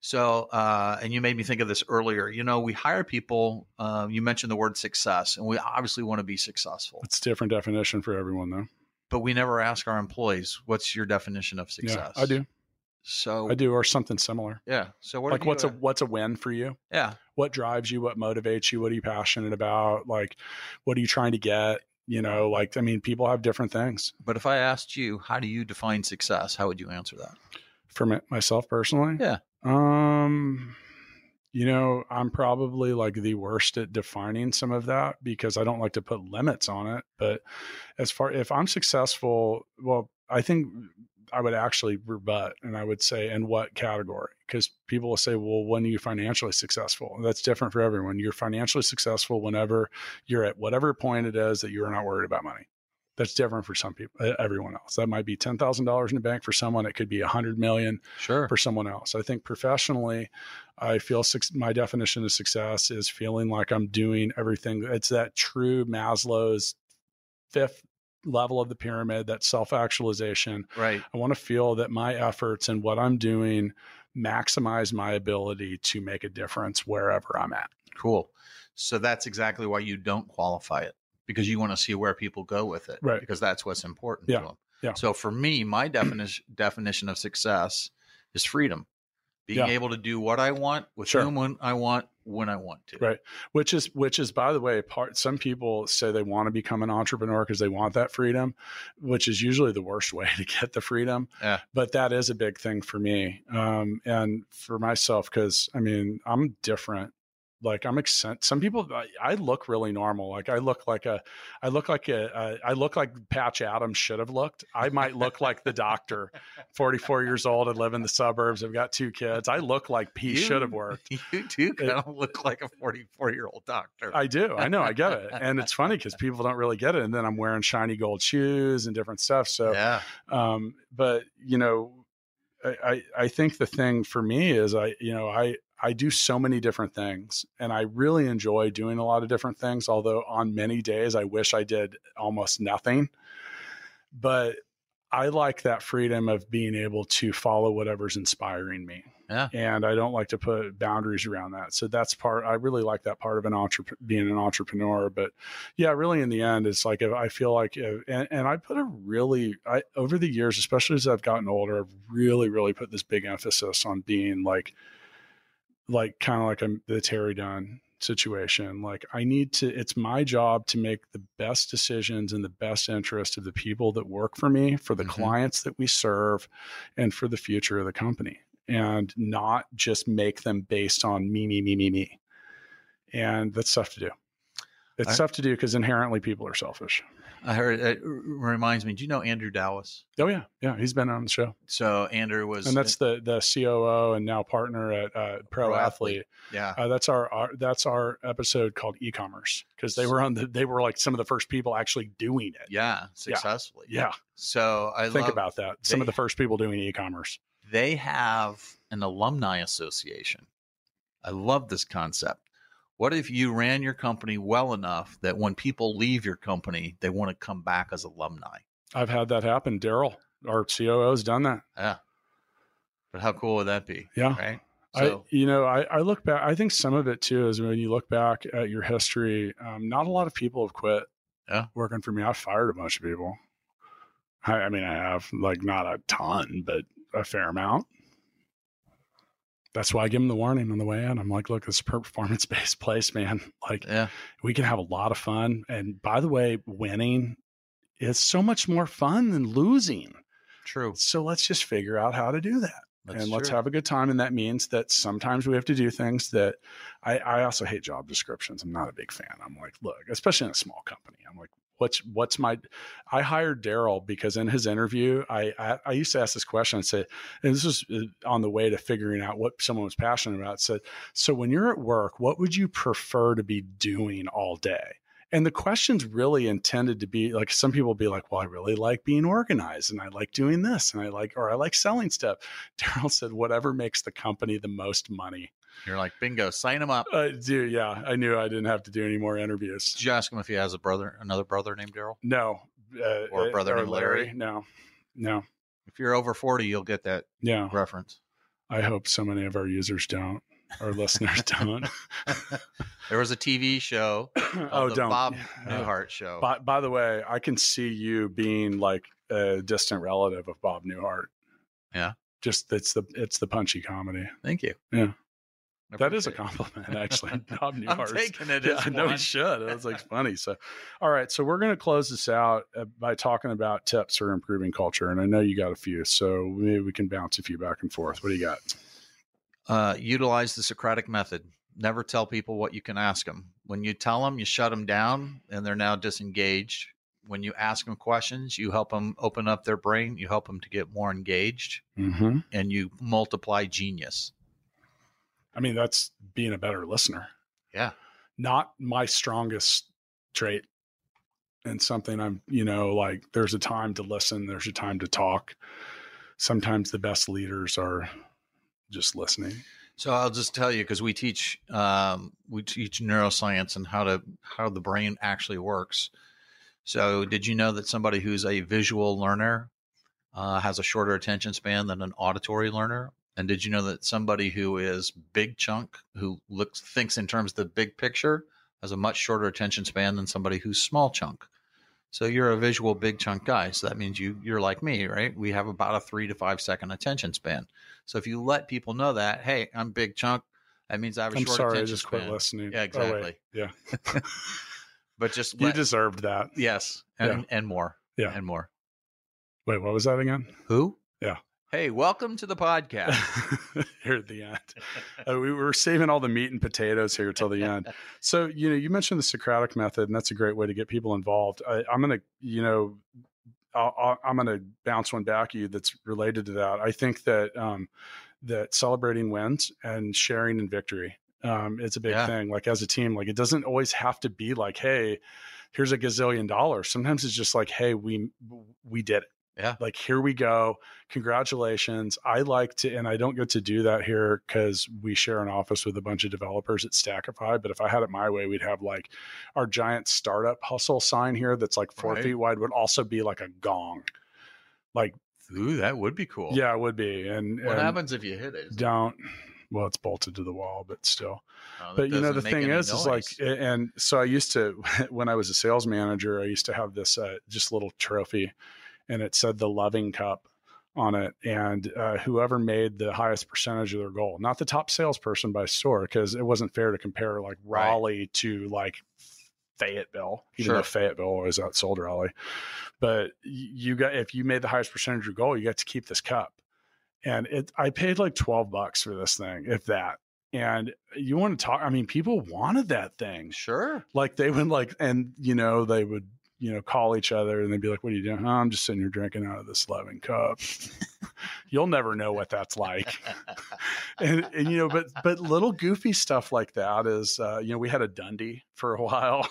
[SPEAKER 3] So, uh, and you made me think of this earlier. You know, we hire people. Uh, you mentioned the word success, and we obviously want to be successful.
[SPEAKER 2] It's different definition for everyone though.
[SPEAKER 3] but we never ask our employees, "What's your definition of success?"
[SPEAKER 2] Yeah,
[SPEAKER 3] success?"
[SPEAKER 2] I do.
[SPEAKER 3] So
[SPEAKER 2] I do, or something similar.
[SPEAKER 3] Yeah. So what
[SPEAKER 2] like, what's a what's a win for you?
[SPEAKER 3] yeah?
[SPEAKER 2] What drives you? What motivates you? What are you passionate about? Like, what are you trying to get? You know, like, I mean, people have different things.
[SPEAKER 3] But if I asked you, how do you define success? How would you answer that?
[SPEAKER 2] For myself personally,
[SPEAKER 3] Yeah.
[SPEAKER 2] Um, you know, I'm probably like the worst at defining some of that because I don't like to put limits on it. But as far if I'm successful, well, I think I would actually rebut and I would say in what category? Because people will say, well, when are you financially successful? That's different for everyone. You're financially successful whenever you're at whatever point it is that you're not worried about money. That's different for some people, everyone else. That might be ten thousand dollars in the bank for someone. It could be a hundred million
[SPEAKER 3] Sure.
[SPEAKER 2] for someone else. I think professionally, I feel suc my definition of success is feeling like I'm doing everything. It's that true Maslow's fifth level of the pyramid, that self actualization.
[SPEAKER 3] Right.
[SPEAKER 2] I want to feel that my efforts and what I'm doing maximize my ability to make a difference wherever I'm at.
[SPEAKER 3] Cool. So that's exactly why you don't qualify it because you want to see where people go with it.
[SPEAKER 2] Right.
[SPEAKER 3] Because that's what's important
[SPEAKER 2] Yeah.
[SPEAKER 3] to them.
[SPEAKER 2] Yeah.
[SPEAKER 3] So for me, my definition definition of success is freedom. Being
[SPEAKER 2] Yeah.
[SPEAKER 3] able to do what I want with
[SPEAKER 2] Sure.
[SPEAKER 3] whom I want when I want to.
[SPEAKER 2] Right. Which is which is by the way, part some people say they want to become an entrepreneur because they want that freedom, which is usually the worst way to get the freedom.
[SPEAKER 3] Yeah.
[SPEAKER 2] But that is a big thing for me. Um, and for myself, because I mean, I'm different. Like I'm accent. Some people, I, I look really normal. Like I look like a, I look like a, a, I look like Patch Adams should have looked. I might look like the doctor, 44 years old and live in the suburbs. I've got two kids. I look like he
[SPEAKER 3] You-
[SPEAKER 2] should have worked.
[SPEAKER 3] You do kind of look like a 44 year old doctor.
[SPEAKER 2] I do. I know. I get it. And it's funny because people don't really get it. And then I'm wearing shiny gold shoes and different stuff. So,
[SPEAKER 3] yeah.
[SPEAKER 2] um, but you know, I, I, I think the thing for me is I, you know, I, I do so many different things and I really enjoy doing a lot of different things. Although on many days I wish I did almost nothing, but I like that freedom of being able to follow whatever's inspiring me.
[SPEAKER 3] Yeah.
[SPEAKER 2] And I don't like to put boundaries around that. So that's part, I really like that part of an entrepreneur, being an entrepreneur. But yeah, really in the end, it's like, if I feel like, if, and, and I put a really, I, over the years, especially as I've gotten older, I've really, really put this big emphasis on being like, like kind of like a, the Terry Dunn situation. Like I need to, it's my job to make the best decisions in the best interest of the people that work for me, for the
[SPEAKER 3] Mhm.
[SPEAKER 2] clients that we serve, and for the future of the company, and not just make them based on me, me, me, me, me. And that's tough to do. It's
[SPEAKER 3] I-
[SPEAKER 2] tough to do because inherently people are selfish.
[SPEAKER 3] I heard it reminds me. Do you know Andrew Dallas?
[SPEAKER 2] Oh yeah, yeah, he's been on the show,
[SPEAKER 3] So Andrew was,
[SPEAKER 2] and that's the the COO and now partner at uh, Pro,
[SPEAKER 3] Pro
[SPEAKER 2] Athlete.
[SPEAKER 3] Athlete. yeah.
[SPEAKER 2] Uh, that's our, our that's our episode called e-commerce because they were on the they were like some of the first people actually doing it.
[SPEAKER 3] Yeah, successfully.
[SPEAKER 2] Yeah,
[SPEAKER 3] So I
[SPEAKER 2] think about that. Some of the first people doing e-commerce.
[SPEAKER 3] they have an alumni association. I love this concept. What if you ran your company well enough that when people leave your company, they want to come back as alumni?
[SPEAKER 2] I've had that happen. Daryl, our COO, has done that.
[SPEAKER 3] Yeah. But how cool would that be?
[SPEAKER 2] Yeah.
[SPEAKER 3] Right.
[SPEAKER 2] I,
[SPEAKER 3] So
[SPEAKER 2] you know, I, I look back. I think some of it too is when you look back at your history. Um, not a lot of people have quit.
[SPEAKER 3] Yeah.
[SPEAKER 2] working for me. I fired a bunch of people. I, I mean, I have like not a ton, but a fair amount. That's why I give them the warning on the way in. I'm like, look, this is a performance based place, man. Like,
[SPEAKER 3] yeah.
[SPEAKER 2] we can have a lot of fun. And by the way, winning is so much more fun than losing.
[SPEAKER 3] True.
[SPEAKER 2] So let's just figure out how to do that
[SPEAKER 3] That's
[SPEAKER 2] and let's
[SPEAKER 3] true.
[SPEAKER 2] have a good time. And that means that sometimes we have to do things that I, I also hate job descriptions. I'm not a big fan. I'm like, look, especially in a small company, I'm like, what's what's my I hired Daryl because in his interview, I, I I used to ask this question and say, and this was uh, on the way to figuring out what someone was passionate about. Said, so when you're at work, what would you prefer to be doing all day? And the question's really intended to be like some people be like, well, I really like being organized and I like doing this and I like, or I like selling stuff. Daryl said, whatever makes the company the most money.
[SPEAKER 3] You're like, bingo, sign him up.
[SPEAKER 2] Uh, dude, yeah, I knew I didn't have to do any more interviews.
[SPEAKER 3] Did you ask him if he has a brother, another brother named Daryl?
[SPEAKER 2] No. Uh,
[SPEAKER 3] Or a brother named Larry?
[SPEAKER 2] No, no.
[SPEAKER 3] If you're over 40, you'll get that
[SPEAKER 2] Yeah.
[SPEAKER 3] reference.
[SPEAKER 2] I hope so many of our users don't. Our listeners don't.
[SPEAKER 3] there was a TV show,
[SPEAKER 2] oh,
[SPEAKER 3] the
[SPEAKER 2] don't.
[SPEAKER 3] Bob
[SPEAKER 2] Uh,
[SPEAKER 3] Newhart show.
[SPEAKER 2] By, by the way, I can see you being like a distant relative of Bob Newhart.
[SPEAKER 3] Yeah.
[SPEAKER 2] Just it's the it's the punchy comedy.
[SPEAKER 3] Thank you.
[SPEAKER 2] Yeah.
[SPEAKER 3] I
[SPEAKER 2] That is a compliment, actually. Bob
[SPEAKER 3] I'm
[SPEAKER 2] Newhart.
[SPEAKER 3] taking it
[SPEAKER 2] Yeah,
[SPEAKER 3] as
[SPEAKER 2] I know
[SPEAKER 3] one.
[SPEAKER 2] he should. That's like funny. So, all right. So we're going to close this out uh, by talking about tips for improving culture, and I know you got a few, so maybe we can bounce a few back and forth. What do you got?
[SPEAKER 3] uh, utilize the Socratic method. Never tell people what you can ask them. When you tell them, you shut them down and they're now disengaged. When you ask them questions, you help them open up their brain, you help them to get more engaged,
[SPEAKER 2] Mm-hmm.
[SPEAKER 3] and you multiply genius.
[SPEAKER 2] I mean, that's being a better listener.
[SPEAKER 3] Yeah.
[SPEAKER 2] Not my strongest trait, and something I'm, you know, like there's a time to listen, there's a time to talk. Sometimes the best leaders are just listening.
[SPEAKER 3] So I'll just tell you because we teach um, we teach neuroscience and how to how the brain actually works. So did you know that somebody who's a visual learner uh, has a shorter attention span than an auditory learner? And did you know that somebody who is big chunk who looks thinks in terms of the big picture has a much shorter attention span than somebody who's small chunk? So you're a visual big chunk guy. So that means you you're like me, right? We have about a three to five second attention span. So if you let people know that, hey, I'm big chunk, that means I have a
[SPEAKER 2] I'm
[SPEAKER 3] short
[SPEAKER 2] sorry, I
[SPEAKER 3] attention
[SPEAKER 2] just
[SPEAKER 3] span.
[SPEAKER 2] quit listening.
[SPEAKER 3] Yeah,
[SPEAKER 2] Oh,
[SPEAKER 3] exactly.
[SPEAKER 2] yeah.
[SPEAKER 3] But just
[SPEAKER 2] You
[SPEAKER 3] let,
[SPEAKER 2] deserved that.
[SPEAKER 3] yes, and, and more,
[SPEAKER 2] Yeah.
[SPEAKER 3] and more.
[SPEAKER 2] Wait, what was that again?
[SPEAKER 3] Who?
[SPEAKER 2] Yeah.
[SPEAKER 3] Hey, welcome to the podcast.
[SPEAKER 2] here at the end. Uh, we were saving all the meat and potatoes here till the end. So, you know, you mentioned the Socratic method, and that's a great way to get people involved. I, I'm going to, you know, I'll, I'll, I'm going to bounce one back at you that's related to that. I think that um, that celebrating wins and sharing in victory um, is a big
[SPEAKER 3] Yeah.
[SPEAKER 2] thing. Like as a team, like it doesn't always have to be like, hey, here's a gazillion dollars. Sometimes it's just like, hey, we we did it
[SPEAKER 3] Yeah.
[SPEAKER 2] like here we go congratulations i like to and i don't get to do that here because we share an office with a bunch of developers at stackify but if i had it my way we'd have like our giant startup hustle sign here that's like four
[SPEAKER 3] Right.
[SPEAKER 2] feet wide would also be like a gong like
[SPEAKER 3] Ooh, that would be cool.
[SPEAKER 2] yeah it would be and,
[SPEAKER 3] What
[SPEAKER 2] and
[SPEAKER 3] happens if you hit it?
[SPEAKER 2] don't well it's bolted to the wall but still
[SPEAKER 3] Oh,
[SPEAKER 2] but you know the thing is is like and so i used to when i was a sales manager i used to have this uh, just little trophy and it said the loving cup on it and uh, whoever made the highest percentage of their goal not the top salesperson by store because it wasn't fair to compare like
[SPEAKER 3] Right.
[SPEAKER 2] raleigh to like fayetteville even though
[SPEAKER 3] Sure.
[SPEAKER 2] fayetteville always outsold raleigh but you got if you made the highest percentage of your goal you got to keep this cup and it i paid like 12 bucks for this thing if that and you want to talk i mean people wanted that thing
[SPEAKER 3] sure.
[SPEAKER 2] like they would like and you know they would you know call each other and they'd be like what are you doing? Oh, i'm just sitting here drinking out of this loving cup. You'll never know what that's like. And, and you know but but little goofy stuff like that is uh you know we had a Dundie for a while.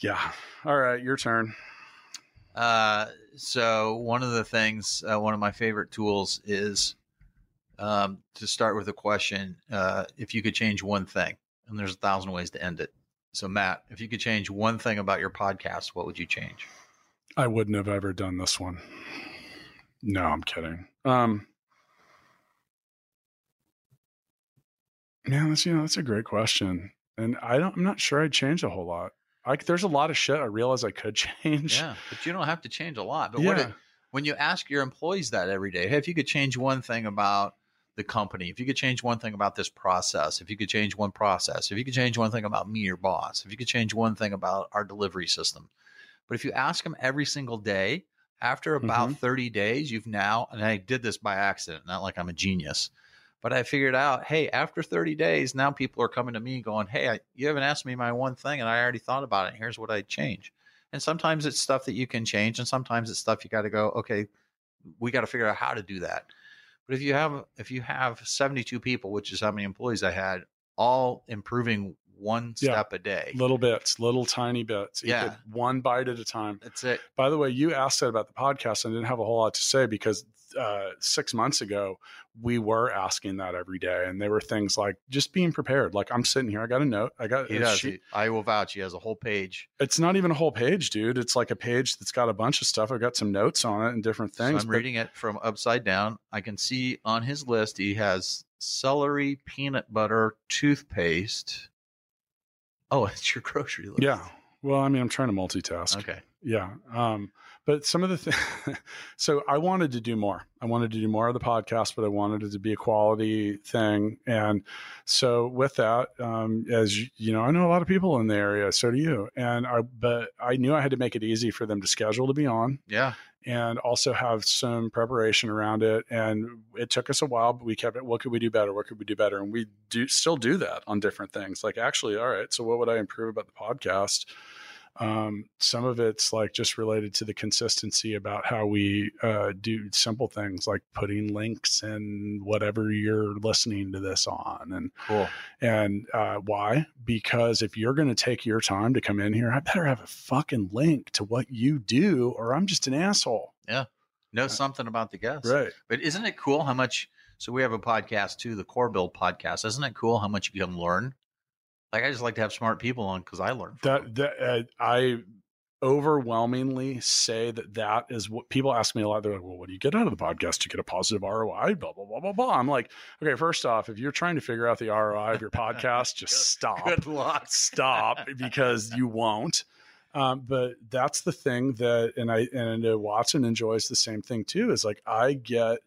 [SPEAKER 2] Yeah. All right your turn.
[SPEAKER 3] Uh, so one of the things, uh, one of my favorite tools is um, to start with a question. Uh, if you could change one thing, and there's a thousand ways to end it. So Matt, if you could change one thing about your podcast, what would you change?
[SPEAKER 2] I wouldn't have ever done this one. No, I'm kidding. Um, man, that's you know that's a great question, and I don't. I'm not sure I'd change a whole lot. Like, there's a lot of shit I realize I could change.
[SPEAKER 3] Yeah, but you don't have to change a lot. But what
[SPEAKER 2] Yeah.
[SPEAKER 3] it, when you ask your employees that every day, hey, if you could change one thing about the company, if you could change one thing about this process, if you could change one process, if you could change one thing about me, your boss, if you could change one thing about our delivery system. But if you ask them every single day, after about mm-hmm. 30 days, you've now, and I did this by accident, not like I'm a genius, but I figured out, hey, after 30 days, now people are coming to me going, hey, I, you haven't asked me my one thing, and I already thought about it. And here's what I'd change. And sometimes it's stuff that you can change, and sometimes it's stuff you got to go, okay, we got to figure out how to do that. But if you have if you have 72 people, which is how many employees I had, all improving one
[SPEAKER 2] Yeah.
[SPEAKER 3] step a day.
[SPEAKER 2] Little bits, little tiny bits.
[SPEAKER 3] Yeah.
[SPEAKER 2] one bite at a time.
[SPEAKER 3] That's it.
[SPEAKER 2] By the way, you asked that about the podcast. I didn't have a whole lot to say because uh, six months ago we were asking that every day, and there were things like just being prepared. Like I'm sitting here, I got a note, I got
[SPEAKER 3] He does.
[SPEAKER 2] sheet-
[SPEAKER 3] He- I will vouch. He has a whole page.
[SPEAKER 2] It's not even a whole page, dude. It's like a page that's got a bunch of stuff. I've got some notes on it and different
[SPEAKER 3] So
[SPEAKER 2] things.
[SPEAKER 3] I'm
[SPEAKER 2] but-
[SPEAKER 3] reading it from upside down. I can see on his list he has celery peanut butter toothpaste. Oh, it's your grocery list.
[SPEAKER 2] Yeah. Well, I mean, I'm trying to multitask.
[SPEAKER 3] Okay.
[SPEAKER 2] Yeah. Um, but some of the things, so I wanted to do more. I wanted to do more of the podcast, but I wanted it to be a quality thing. And so with that, um, as you, you know, I know a lot of people in the area, so do you. And I, but I knew I had to make it easy for them to schedule to be on
[SPEAKER 3] Yeah.
[SPEAKER 2] and also have some preparation around it. And it took us a while, but we kept it. What could we do better? What could we do better? And we do still do that on different things. Like actually, all right. So what would I improve about the podcast? Um, some of it's like just related to the consistency about how we uh, do simple things like putting links in whatever you're listening to this on, and
[SPEAKER 3] Cool.
[SPEAKER 2] and uh, why? Because if you're going to take your time to come in here, I better have a fucking link to what you do, or I'm just an asshole.
[SPEAKER 3] Yeah, know something about the guests.
[SPEAKER 2] Right.
[SPEAKER 3] But isn't it cool how much? So we have a podcast too, the Core Build podcast. Isn't it cool how much you can learn? Like I just like to have smart people on because I learn.
[SPEAKER 2] That, that uh, I overwhelmingly say that that is what people ask me a lot. They're like, "Well, what do you get out of the podcast? You get a positive ROI?" Blah blah blah blah blah. I'm like, okay, first off, if you're trying to figure out the ROI of your podcast, just stop.
[SPEAKER 3] Good luck.
[SPEAKER 2] stop because you won't. Um, but that's the thing that, and I and uh, Watson enjoys the same thing too. Is like I get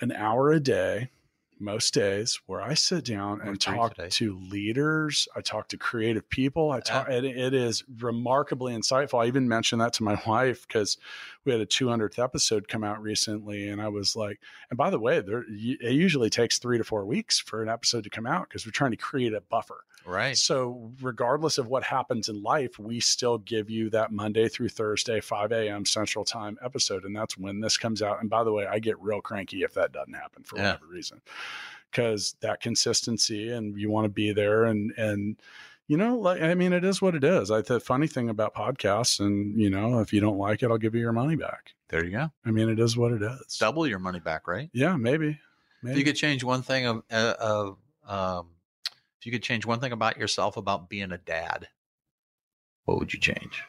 [SPEAKER 2] an hour a day, most days, where I sit down and talk
[SPEAKER 3] today.
[SPEAKER 2] to leaders. I talk to creative people. I talk, and it is remarkably insightful. I even mentioned that to my wife because we had a 200th episode come out recently, and I was like, and by the way, there it usually takes three to four weeks for an episode to come out because we're trying to create a buffer.
[SPEAKER 3] Right.
[SPEAKER 2] So, regardless of what happens in life, we still give you that Monday through Thursday, 5 a.m. Central Time episode. And that's when this comes out. And by the way, I get real cranky if that doesn't happen for
[SPEAKER 3] Yeah.
[SPEAKER 2] whatever reason, because that consistency and you want to be there. And, and, you know, like, I mean, it is what it is. I, the funny thing about podcasts, and, you know, if you don't like it, I'll give you your money back.
[SPEAKER 3] There you go.
[SPEAKER 2] I mean, it is what it is.
[SPEAKER 3] Double your money back, right?
[SPEAKER 2] Yeah, maybe. maybe.
[SPEAKER 3] If you could change one thing of, uh, of um, if you could change one thing about yourself about being a dad, what would you change?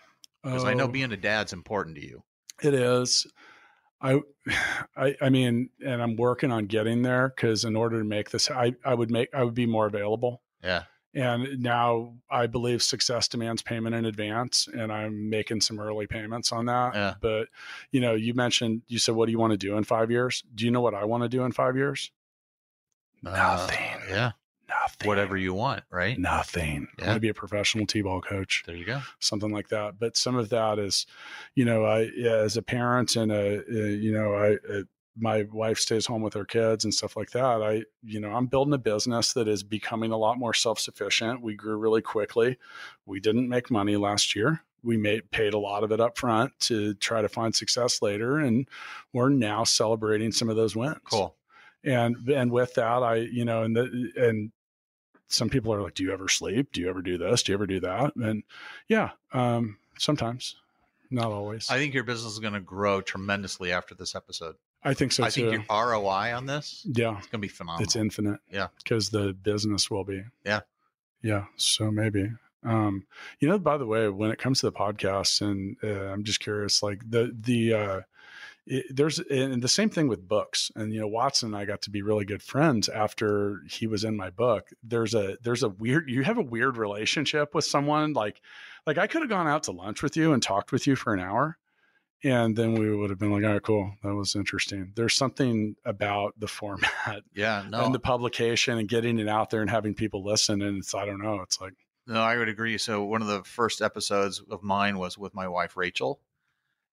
[SPEAKER 3] Because I know
[SPEAKER 2] Oh.
[SPEAKER 3] being a dad's important to you.
[SPEAKER 2] It is. I, I, I mean, and I'm working on getting there because in order to make this, I, I would make, I would be more available.
[SPEAKER 3] Yeah.
[SPEAKER 2] And now I believe success demands payment in advance, and I'm making some early payments on that.
[SPEAKER 3] Yeah.
[SPEAKER 2] But you know, you mentioned, you said, what do you want to do in five years? Do you know what I want to do in five years? Nothing.
[SPEAKER 3] Uh, yeah.
[SPEAKER 2] Nothing.
[SPEAKER 3] Whatever you want, right?
[SPEAKER 2] Nothing. I want to be a professional t-ball coach
[SPEAKER 3] There you go.
[SPEAKER 2] something like that. But some of that is, you know, I yeah, as a parent and a, uh, you know, I uh, my wife stays home with her kids and stuff like that. I, you know, I'm building a business that is becoming a lot more self sufficient. We grew really quickly. We didn't make money last year. We made paid a lot of it up front to try to find success later, and we're now celebrating some of those wins
[SPEAKER 3] Cool.
[SPEAKER 2] and and with that i you know and the and some people are like do you ever sleep do you ever do this do you ever do that and yeah um sometimes not always
[SPEAKER 3] I
[SPEAKER 2] i,
[SPEAKER 3] think your business is going to grow tremendously after this episode.
[SPEAKER 2] Think so
[SPEAKER 3] I
[SPEAKER 2] too
[SPEAKER 3] think your ROI on this
[SPEAKER 2] yeah, it's
[SPEAKER 3] going to be phenomenal.
[SPEAKER 2] it's infinite
[SPEAKER 3] Yeah.
[SPEAKER 2] because the business will be
[SPEAKER 3] Yeah.
[SPEAKER 2] yeah so maybe um you know by the way when it comes to the podcast and uh, i'm just curious like the the uh it, there's and the same thing with books and you know watson and i got to be really good friends after he was in my book there's a there's a weird you have a weird relationship with someone like like i could have gone out to lunch with you and talked with you for an hour and then we would have been like all right cool that was interesting there's something about the format
[SPEAKER 3] yeah. No.
[SPEAKER 2] and the publication and getting it out there and having people listen and it's i don't know it's like
[SPEAKER 3] No, I would agree. So one of the first episodes of mine was with my wife Rachel,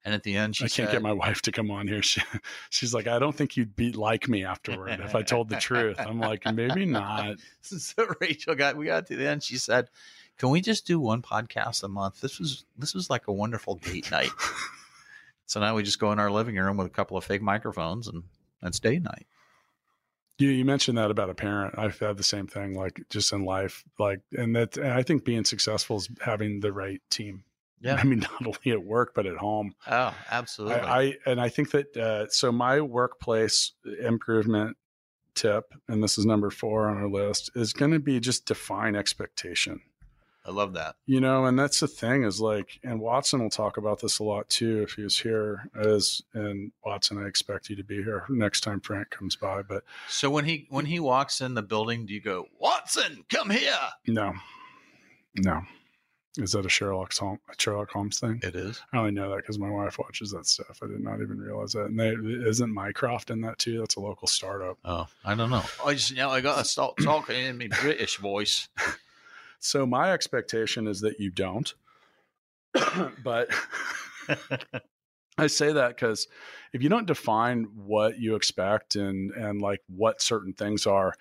[SPEAKER 3] and at the end she
[SPEAKER 2] I can't
[SPEAKER 3] said,
[SPEAKER 2] get my wife to come on here. She, she's like, I don't think you'd be like me afterward if I told the truth. I'm like, maybe not.
[SPEAKER 3] so Rachel got we got to the end. She said, "Can we just do one podcast a month? This was this was like a wonderful date night." So now we just go in our living room with a couple of fake microphones and it's date night.
[SPEAKER 2] You, you mentioned that about a parent. I've had the same thing, like just in life, like, and that and I think being successful is having the right team.
[SPEAKER 3] Yeah.
[SPEAKER 2] I mean, not only at work but at home.
[SPEAKER 3] Oh, absolutely.
[SPEAKER 2] I, I and I think that uh, so my workplace improvement tip, and this is number four on our list, is going to be just define expectation.
[SPEAKER 3] I love that.
[SPEAKER 2] You know, and that's the thing is like, and Watson will talk about this a lot too if he was here. As and Watson, I expect you to be here next time Frank comes by. But
[SPEAKER 3] So when he when he walks in the building, do you go, Watson, come here?
[SPEAKER 2] no, no, is that a Sherlock Holmes, a Sherlock Holmes thing?
[SPEAKER 3] It is.
[SPEAKER 2] I only know that because my wife watches that stuff. I did not even realize that. And they, isn't Mycroft in that too? That's a local startup.
[SPEAKER 3] Oh, I don't know. I just you know I got to start talking in my British voice.
[SPEAKER 2] So my expectation is that you don't. but I say that because if you don't define what you expect and and like what certain things are,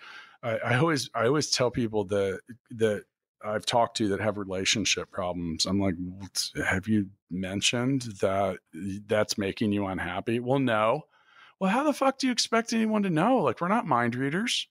[SPEAKER 2] I, I always I always tell people that that I've talked to that have relationship problems. I'm like, have you mentioned that that's making you unhappy? Well, no. Well, how the fuck do you expect anyone to know? Like, we're not mind readers.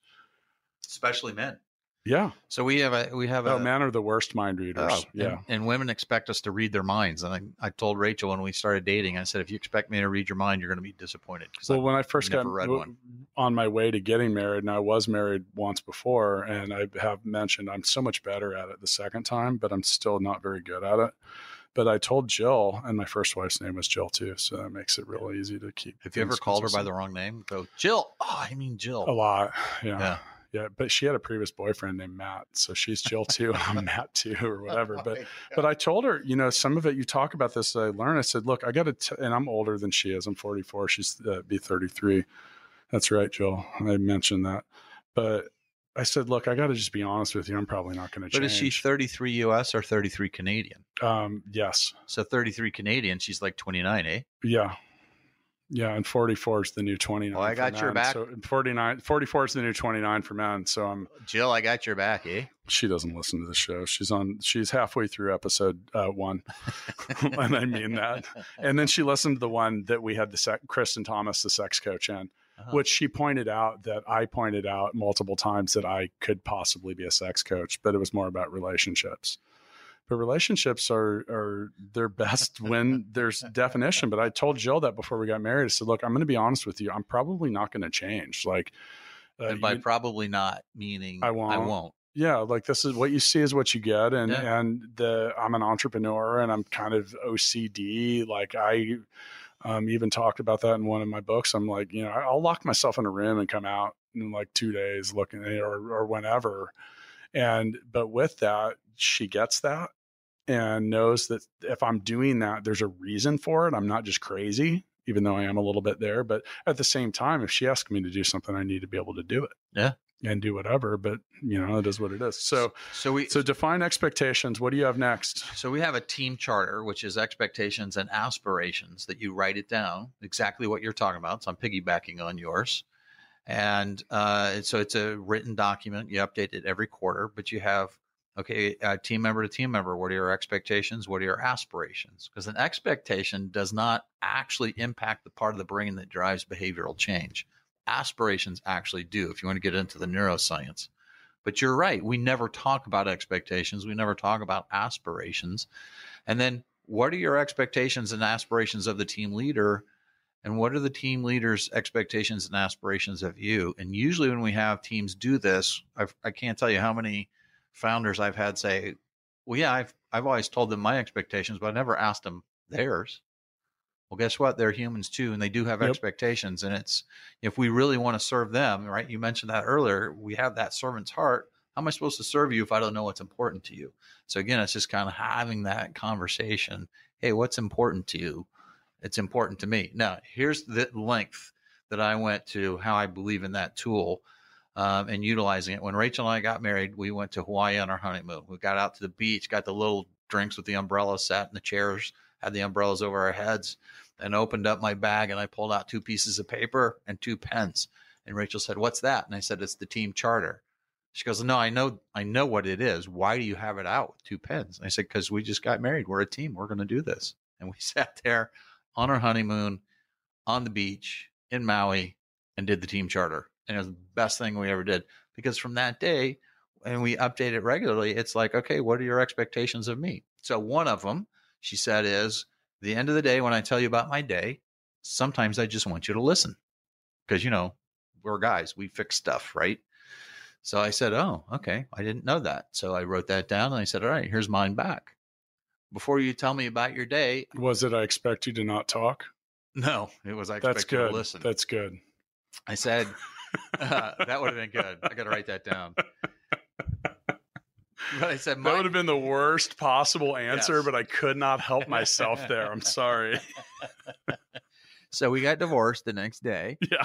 [SPEAKER 3] Especially men.
[SPEAKER 2] Yeah.
[SPEAKER 3] So we have a we have
[SPEAKER 2] Oh,
[SPEAKER 3] a
[SPEAKER 2] men are the worst mind readers.
[SPEAKER 3] Oh,
[SPEAKER 2] yeah.
[SPEAKER 3] And, and women expect us to read their minds. And I, I told Rachel when we started dating, I said, if you expect me to read your mind, you're going to be disappointed.
[SPEAKER 2] Well, when I first got w-
[SPEAKER 3] one.
[SPEAKER 2] on my way to getting married, and I was married once before, and I have mentioned I'm so much better at it the second time, but I'm still not very good at it. But I told Jill, and my first wife's name was Jill too, so that makes it real easy to keep.
[SPEAKER 3] Have you ever called her by the wrong name? Go, Jill. Oh, I mean Jill.
[SPEAKER 2] A lot, yeah.
[SPEAKER 3] Yeah.
[SPEAKER 2] Yeah, But she had a previous boyfriend named Matt, so she's Jill too. I'm Matt too, or whatever. But but I told her, you know, some of it you talk about this. I learned. I said, look, I got to, and I'm older than she is. I'm 44. She's uh, be 33. That's right, Jill. I mentioned that, but I said, look, I got to just be honest with you. I'm probably not going to
[SPEAKER 3] but
[SPEAKER 2] change.
[SPEAKER 3] is she 33 US or 33 Canadian?
[SPEAKER 2] Um, yes,
[SPEAKER 3] So 33 Canadian, she's like 29, eh?
[SPEAKER 2] yeah. Yeah, and 44 is the new 29.
[SPEAKER 3] Well, I got your
[SPEAKER 2] men.
[SPEAKER 3] back.
[SPEAKER 2] So 49, 44 is the new 29 for men. So I'm,
[SPEAKER 3] Jill, I got your back, eh?
[SPEAKER 2] she doesn't listen to the show. She's on, she's halfway through episode uh, one. and I mean that. And then she listened to the one that we had the sec- Kristen Thomas, the sex coach in,
[SPEAKER 3] Uh-huh.
[SPEAKER 2] which she pointed out that I pointed out multiple times that I could possibly be a sex coach, but it was more about relationships. But relationships are are their best when there's definition. But I told Jill that before we got married. I said, "Look, I'm going to be honest with you. I'm probably not going to change. Like, uh,
[SPEAKER 3] and by
[SPEAKER 2] you-
[SPEAKER 3] probably not meaning
[SPEAKER 2] I
[SPEAKER 3] I
[SPEAKER 2] won't.
[SPEAKER 3] won't.
[SPEAKER 2] yeah like this is what you see is what you get and
[SPEAKER 3] Yeah.
[SPEAKER 2] and the i'm an entrepreneur and i'm kind of ocd like i um, even talked about that in one of my books i'm like you know i'll lock myself in a room and come out in like two days looking or, or whenever and but with that she gets that and knows that if i'm doing that there's a reason for it i'm not just crazy even though i am a little bit there but at the same time if she asks me to do something i need to be able to do it
[SPEAKER 3] Yeah.
[SPEAKER 2] and do whatever but you know it is what it is so
[SPEAKER 3] So we
[SPEAKER 2] so define expectations. What do you have next?
[SPEAKER 3] So we have a team charter, which is expectations and aspirations that you write it down exactly what you're talking about. So I'm piggybacking on yours. And uh, so it's a written document. You update it every quarter, but you have, okay, uh, team member to team member, what are your expectations? What are your aspirations? Because an expectation does not actually impact the part of the brain that drives behavioral change. Aspirations actually do, if you want to get into the neuroscience. But you're right. We never talk about expectations. We never talk about aspirations. And then what are your expectations and aspirations of the team leader? And what are the team leader's expectations and aspirations of you? And usually, when we have teams do this, I've, I can't tell you how many founders I've had say, "Well, yeah, I've I've always told them my expectations, but I never asked them theirs." Well, guess what? They're humans too, and they do have
[SPEAKER 2] Yep.
[SPEAKER 3] expectations. And it's if we really want to serve them, right? You mentioned that earlier. We have that servant's heart. How am I supposed to serve you if I don't know what's important to you? So again, it's just kind of having that conversation. Hey, what's important to you? It's important to me. Now, here's the length that I went to how I believe in that tool um, and utilizing it. When Rachel and I got married, we went to Hawaii on our honeymoon. We got out to the beach, got the little drinks with the umbrella, sat in the chairs, had the umbrellas over our heads, and opened up my bag and I pulled out two pieces of paper and two pens. And Rachel said, "What's that?" And I said, "It's the team charter." She goes, "No, I know, I know what it is. Why do you have it out with two pens?" And I said, "Because we just got married. We're a team. We're going to do this." And we sat there on our honeymoon on the beach in Maui and did the team charter. And it was the best thing we ever did because from that day, and we update it regularly, it's like, okay, what are your expectations of me? So one of them, she said, is the end of the day, when I tell you about my day, sometimes I just want you to listen because, you know, we're guys, we fix stuff, right? So I said, "Oh, okay. I didn't know that." So I wrote that down and I said, "All right, here's mine back." Before you tell me about your day,
[SPEAKER 2] Was it I expect you to not talk?
[SPEAKER 3] no, it was I expect
[SPEAKER 2] That's
[SPEAKER 3] you
[SPEAKER 2] good.
[SPEAKER 3] to listen.
[SPEAKER 2] That's good.
[SPEAKER 3] I said uh, that would have been good. I got to write that down. But I said,
[SPEAKER 2] That would have been the worst possible answer,
[SPEAKER 3] Yes.
[SPEAKER 2] but I could not help myself there. I'm sorry.
[SPEAKER 3] so we got divorced the next day.
[SPEAKER 2] Yeah.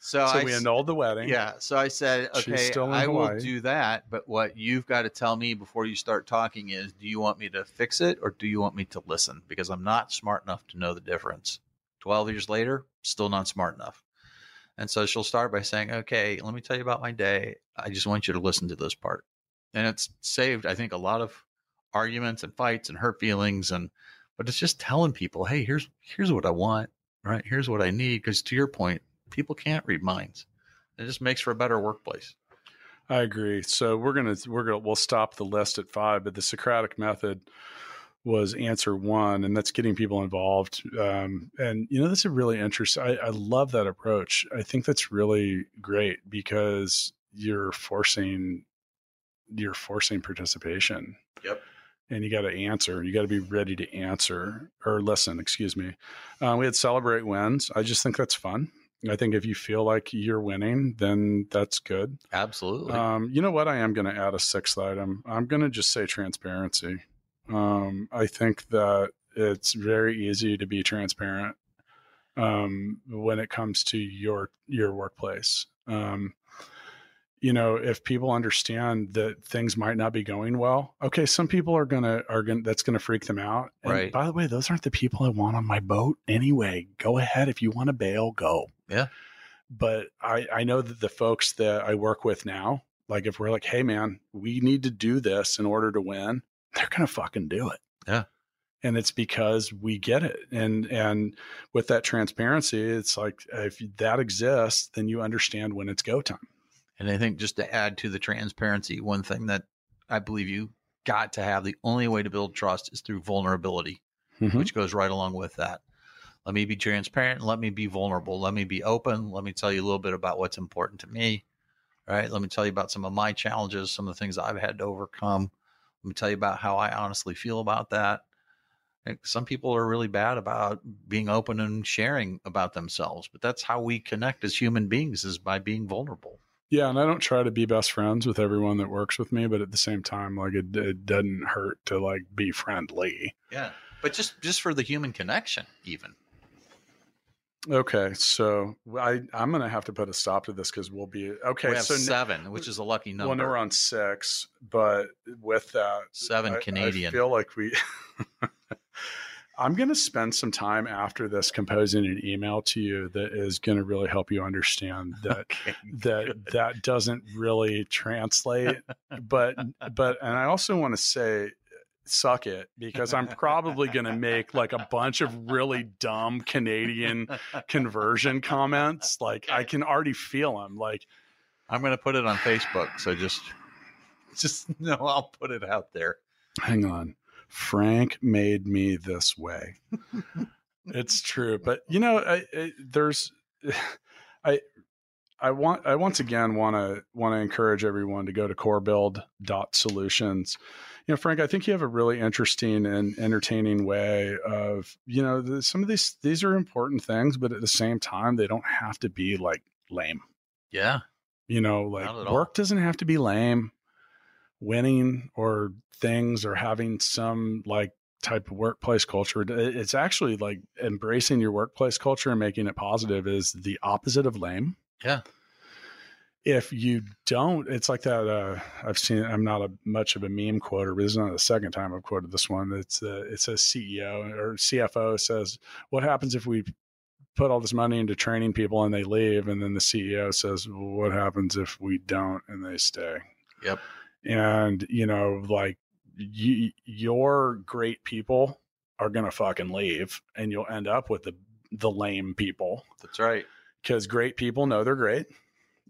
[SPEAKER 3] So,
[SPEAKER 2] So
[SPEAKER 3] I
[SPEAKER 2] we annulled the wedding.
[SPEAKER 3] Yeah. So I said, okay, I will do that. But what you've got to tell me before you start talking is do you want me to fix it or do you want me to listen? Because I'm not smart enough to know the difference. 12 years later, still not smart enough. And so she'll start by saying, okay, let me tell you about my day. I just want you to listen to this part. And it's saved, I think, a lot of arguments and fights and hurt feelings. And, but it's just telling people, hey, here's, here's what I want, right? Here's what I need. Because to your point, people can't read minds. It just makes for a better workplace.
[SPEAKER 2] I agree. So we're gonna we're gonna we'll stop the list at five, but the Socratic method was answer one, and that's getting people involved. Um, and you know, that's a really interesting. I, I love that approach. I think that's really great because you're forcing you're forcing participation.
[SPEAKER 3] Yep.
[SPEAKER 2] And you got to answer. You got to be ready to answer or listen. Excuse me. Uh, we had celebrate wins. I just think that's fun. I think if you feel like you're winning, then that's good.
[SPEAKER 3] Absolutely.
[SPEAKER 2] Um, you know what? I am going to add a sixth item. I'm going to just say transparency. Um, I think that it's very easy to be transparent um, when it comes to your your workplace. Um, you know, if people understand that things might not be going well, okay, some people are gonna are gonna that's gonna freak them out. And
[SPEAKER 3] Right.
[SPEAKER 2] By the way, those aren't the people I want on my boat anyway. Go ahead if you want to bail, go
[SPEAKER 3] yeah.
[SPEAKER 2] but I, I know that the folks that I work with now, like if we're like, hey man, we need to do this in order to win, they're gonna fucking do it.
[SPEAKER 3] Yeah.
[SPEAKER 2] And it's because we get it. And and with that transparency, it's like if that exists, then you understand when it's go time.
[SPEAKER 3] And I think just to add to the transparency, one thing that I believe you got to have the only way to build trust is through vulnerability,
[SPEAKER 2] Mhm.
[SPEAKER 3] which goes right along with that. Let me be transparent. Let me be vulnerable. Let me be open. Let me tell you a little bit about what's important to me. Right. Let me tell you about some of my challenges, some of the things I've had to overcome. Let me tell you about how I honestly feel about that. Some people are really bad about being open and sharing about themselves, but that's how we connect as human beings is by being vulnerable.
[SPEAKER 2] Yeah, and I don't try to be best friends with everyone that works with me, but at the same time, like it, it doesn't hurt to like be friendly.
[SPEAKER 3] Yeah. But just just for the human connection, even.
[SPEAKER 2] Okay, so I I'm gonna have to put a stop to this because we'll be okay.
[SPEAKER 3] we have
[SPEAKER 2] so
[SPEAKER 3] seven, which is a lucky number.
[SPEAKER 2] Well, we're on six, but with that,
[SPEAKER 3] Seven
[SPEAKER 2] I-
[SPEAKER 3] Canadian.
[SPEAKER 2] I feel like we. I'm going to spend some time after this composing an email to you that is going to really help you understand that
[SPEAKER 3] Okay,
[SPEAKER 2] that
[SPEAKER 3] good.
[SPEAKER 2] that doesn't really translate. but but and I also want to say suck it because I'm probably going to make like a bunch of really dumb Canadian conversion comments. Like I can already feel them. Like
[SPEAKER 3] I'm going to put it on Facebook. So just, just no, I'll put it out there.
[SPEAKER 2] hang on frank made me this way it's true but you know I, I, there's i i want i once again want to want to encourage everyone to go to corebuild.solutions you know frank i think you have a really interesting and entertaining way of you know the, some of these these are important things but at the same time they don't have to be like lame
[SPEAKER 3] Yeah.
[SPEAKER 2] you know, like work doesn't have to be lame. Winning or things or having some like type of workplace culture. It's actually like embracing your workplace culture and making it positive is the opposite of lame.
[SPEAKER 3] Yeah.
[SPEAKER 2] If you don't, it's like that. Uh, I've seen. I'm not a much of a meme quoter, but this is not the second time I've quoted this one. It's uh, it says CEO or CFO says, "What happens if we put all this money into training people and they leave?" And then the CEO says, well, "What happens if we don't and they stay?"
[SPEAKER 3] Yep.
[SPEAKER 2] And you know, like you, your great people are gonna fucking leave, and you'll end up with the the lame people
[SPEAKER 3] That's right.
[SPEAKER 2] because great people know they're great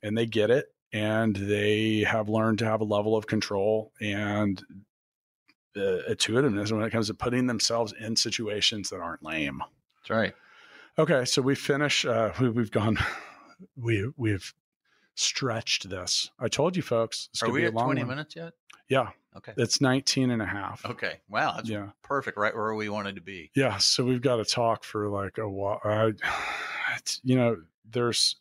[SPEAKER 2] and they get it and they have learned to have a level of control and uh, intuitiveness when it comes to putting themselves in situations that aren't lame.
[SPEAKER 3] That's right.
[SPEAKER 2] Okay, so we finish. Uh, we, we've gone. We we've stretched this. I told you folks. This
[SPEAKER 3] Are we at
[SPEAKER 2] long
[SPEAKER 3] 20 minutes yet?
[SPEAKER 2] Yeah,
[SPEAKER 3] Okay.
[SPEAKER 2] it's 19 and a half.
[SPEAKER 3] Okay. Wow. That's
[SPEAKER 2] Yeah.
[SPEAKER 3] perfect. Right where we wanted to be.
[SPEAKER 2] Yeah. So we've got to talk for like a while. I, it's, you know, there's,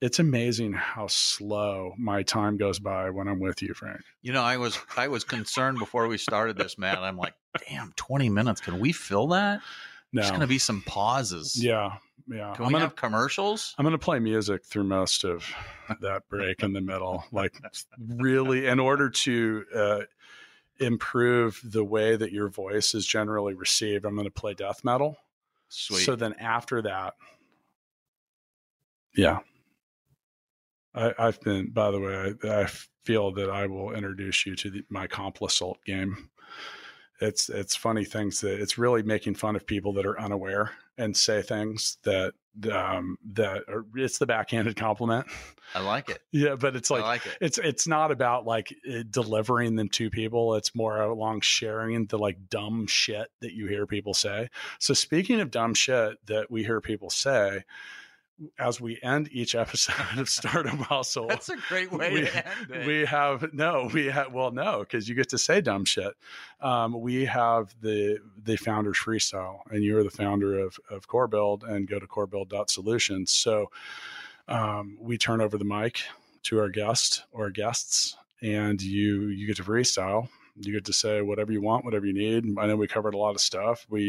[SPEAKER 2] it's amazing how slow my time goes by when I'm with you, Frank.
[SPEAKER 3] You know, I was I was concerned before we started this, Matt. I'm like, damn, 20 minutes. Can we fill that?
[SPEAKER 2] No.
[SPEAKER 3] There's going to be some pauses.
[SPEAKER 2] yeah. Yeah.
[SPEAKER 3] Can
[SPEAKER 2] I'm
[SPEAKER 3] we
[SPEAKER 2] gonna,
[SPEAKER 3] have commercials?
[SPEAKER 2] I'm going to play music through most of that break in the middle. Like, really, in order to uh, improve the way that your voice is generally received, I'm going to play death metal.
[SPEAKER 3] Sweet.
[SPEAKER 2] So then after that, yeah. I, I've been, by the way, I, I feel that I will introduce you to the, my Complisult game. It's it's funny things that it's really making fun of people that are unaware and say things that um, that are, it's the backhanded compliment.
[SPEAKER 3] I like it.
[SPEAKER 2] Yeah, but it's like
[SPEAKER 3] like it.
[SPEAKER 2] it's it's not about like delivering them to people it's more along sharing the like dumb shit that you hear people say so speaking of dumb shit that we hear people say as we end each episode of startup hustle
[SPEAKER 3] That's a great way
[SPEAKER 2] we,
[SPEAKER 3] to end it.
[SPEAKER 2] we have no we have well no because you get to say dumb shit. Um, we have the the founders freestyle and you're the founder of of core build and go to corebuild.solutions so um, we turn over the mic to our guest or guests and you you get to freestyle you get to say whatever you want whatever you need i know we covered a lot of stuff we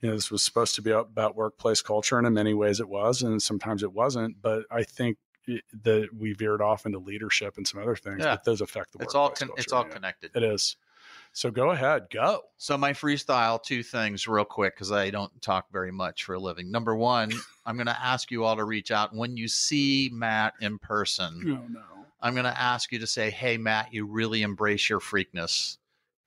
[SPEAKER 2] you know this was supposed to be about workplace culture and in many ways it was and sometimes it wasn't but i think that we veered off into leadership and some other things
[SPEAKER 3] Yeah.
[SPEAKER 2] but those affect the
[SPEAKER 3] it's all
[SPEAKER 2] workplace
[SPEAKER 3] con- it's all
[SPEAKER 2] yeah.
[SPEAKER 3] connected.
[SPEAKER 2] it is so go ahead go
[SPEAKER 3] So my freestyle, two things real quick because I don't talk very much for a living. Number one, I'm going to ask you all to reach out when you see Matt in person.
[SPEAKER 2] no no
[SPEAKER 3] I'm going to ask you to say, "Hey, Matt, you really embrace your freakness."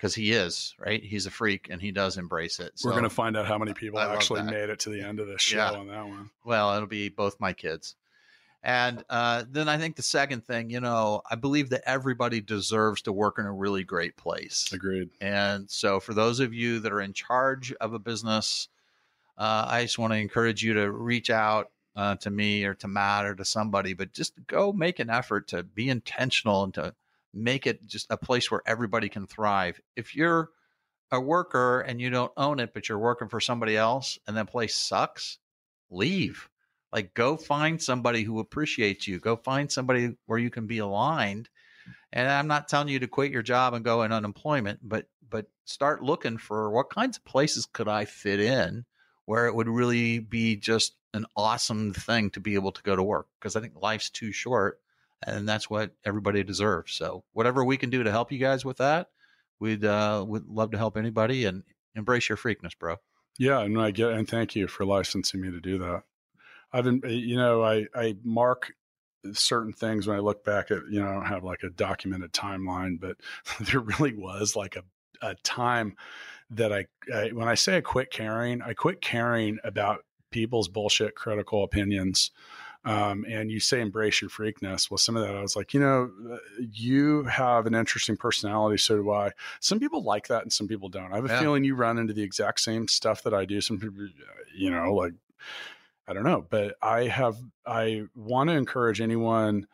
[SPEAKER 3] Because he is right. He's a freak, and he does embrace it.
[SPEAKER 2] we're going to find out how many people
[SPEAKER 3] I
[SPEAKER 2] actually made it to the end of this show
[SPEAKER 3] Yeah.
[SPEAKER 2] on that one
[SPEAKER 3] Well, it'll be both my kids. And uh, then I think the second thing, you know, I believe that everybody deserves to work in a really great place.
[SPEAKER 2] agreed
[SPEAKER 3] And so, for those of you that are in charge of a business, uh, I just want to encourage you to reach out uh, to me or to Matt or to somebody, but just go make an effort to be intentional and to make it just a place where everybody can thrive. If you're a worker and you don't own it, but you're working for somebody else and that place sucks, leave. Like, go find somebody who appreciates you. Go find somebody where you can be aligned. And I'm not telling you to quit your job and go in unemployment, but but start looking for what kinds of places could I fit in where it would really be just an awesome thing to be able to go to work because I think life's too short and that's what everybody deserves. So whatever we can do to help you guys with that, we'd uh would love to help anybody and embrace your freakness, bro.
[SPEAKER 2] Yeah, and I get and thank you for licensing me to do that. I've been, you know, I I mark certain things when I look back at, you know, I don't have like a documented timeline, but there really was like a a time that I, I when I say I quit caring, I quit caring about people's bullshit critical opinions. Um, and you say embrace your freakness. Well, some of that I was like, you know, uh, you have an interesting personality, so do I. Some people like that, and some people don't. I have a
[SPEAKER 3] Yeah.
[SPEAKER 2] feeling you run into the exact same stuff that I do. Some people, you know, like I don't know, but I have. I want to encourage anyone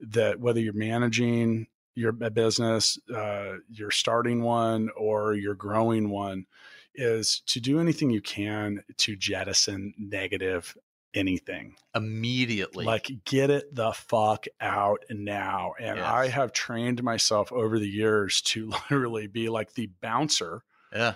[SPEAKER 2] that whether you're managing your business, uh, you're starting one, or you're growing one, is to do anything you can to jettison negative anything
[SPEAKER 3] Immediately.
[SPEAKER 2] like get it the fuck out now and
[SPEAKER 3] Yes.
[SPEAKER 2] i have trained myself over the years to literally be like the bouncer
[SPEAKER 3] yeah.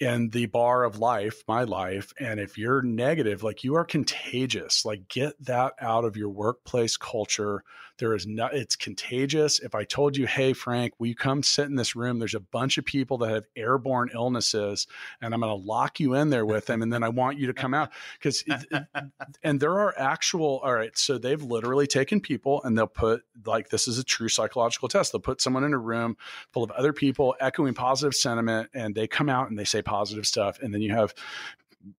[SPEAKER 2] In the bar of life my life and if you're negative like you are contagious like get that out of your workplace culture. There is no it's contagious. If i told you hey frank will you come sit in this room? There's a bunch of people that have airborne illnesses and i'm going to lock you in there with them and then i want you to come out. Because and there are actual all right so they've literally taken people and they'll put like this is a true psychological test. They'll put someone in a room full of other people echoing positive sentiment and they come out and they say positive stuff and then you have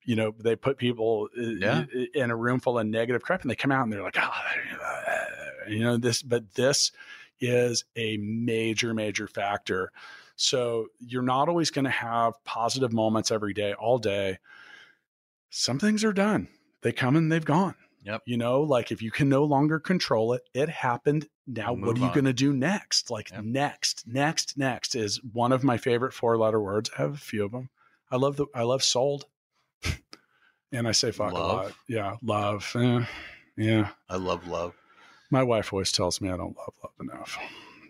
[SPEAKER 2] you know they put people uh,
[SPEAKER 3] Yeah.
[SPEAKER 2] in a room full of negative crap and they come out and they're like oh, you know this but this is a major major factor so you're not always going to have positive moments every day all day some things are done they come and they've gone
[SPEAKER 3] Yep.
[SPEAKER 2] You know, like if you can no longer control it, it happened. Now,
[SPEAKER 3] Move
[SPEAKER 2] what are you going to do next? Like
[SPEAKER 3] Yep.
[SPEAKER 2] next, next, next is one of my favorite four letter words. I have a few of them. I love the, I love sold. and I say fuck a lot. Yeah. Love. Eh, yeah.
[SPEAKER 3] I love love.
[SPEAKER 2] My wife always tells me I don't love love enough,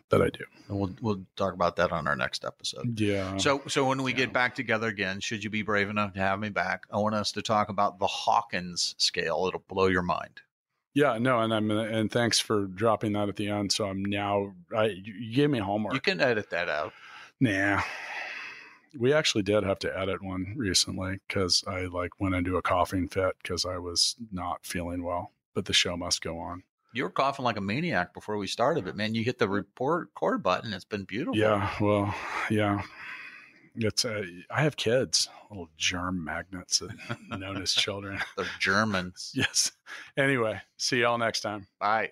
[SPEAKER 2] but I do.
[SPEAKER 3] And we'll we'll talk about that on our next episode.
[SPEAKER 2] Yeah.
[SPEAKER 3] So so when we
[SPEAKER 2] yeah.
[SPEAKER 3] get back together again, should you be brave enough to have me back, I want us to talk about the Hawkins scale. It'll blow your mind.
[SPEAKER 2] yeah, no, and I'm and thanks for dropping that at the end. So I'm now I you gave me homework.
[SPEAKER 3] You can edit that out.
[SPEAKER 2] Nah. We actually did have to edit one recently because I like went into a coughing fit because I was not feeling well. But the show must go on.
[SPEAKER 3] You were coughing like a maniac before we started, but man, you hit the report record button. It's been beautiful.
[SPEAKER 2] Yeah, well, yeah. It's uh, I have kids, little germ magnets known as children.
[SPEAKER 3] They're Germans.
[SPEAKER 2] yes. Anyway, see y'all next time.
[SPEAKER 3] Bye.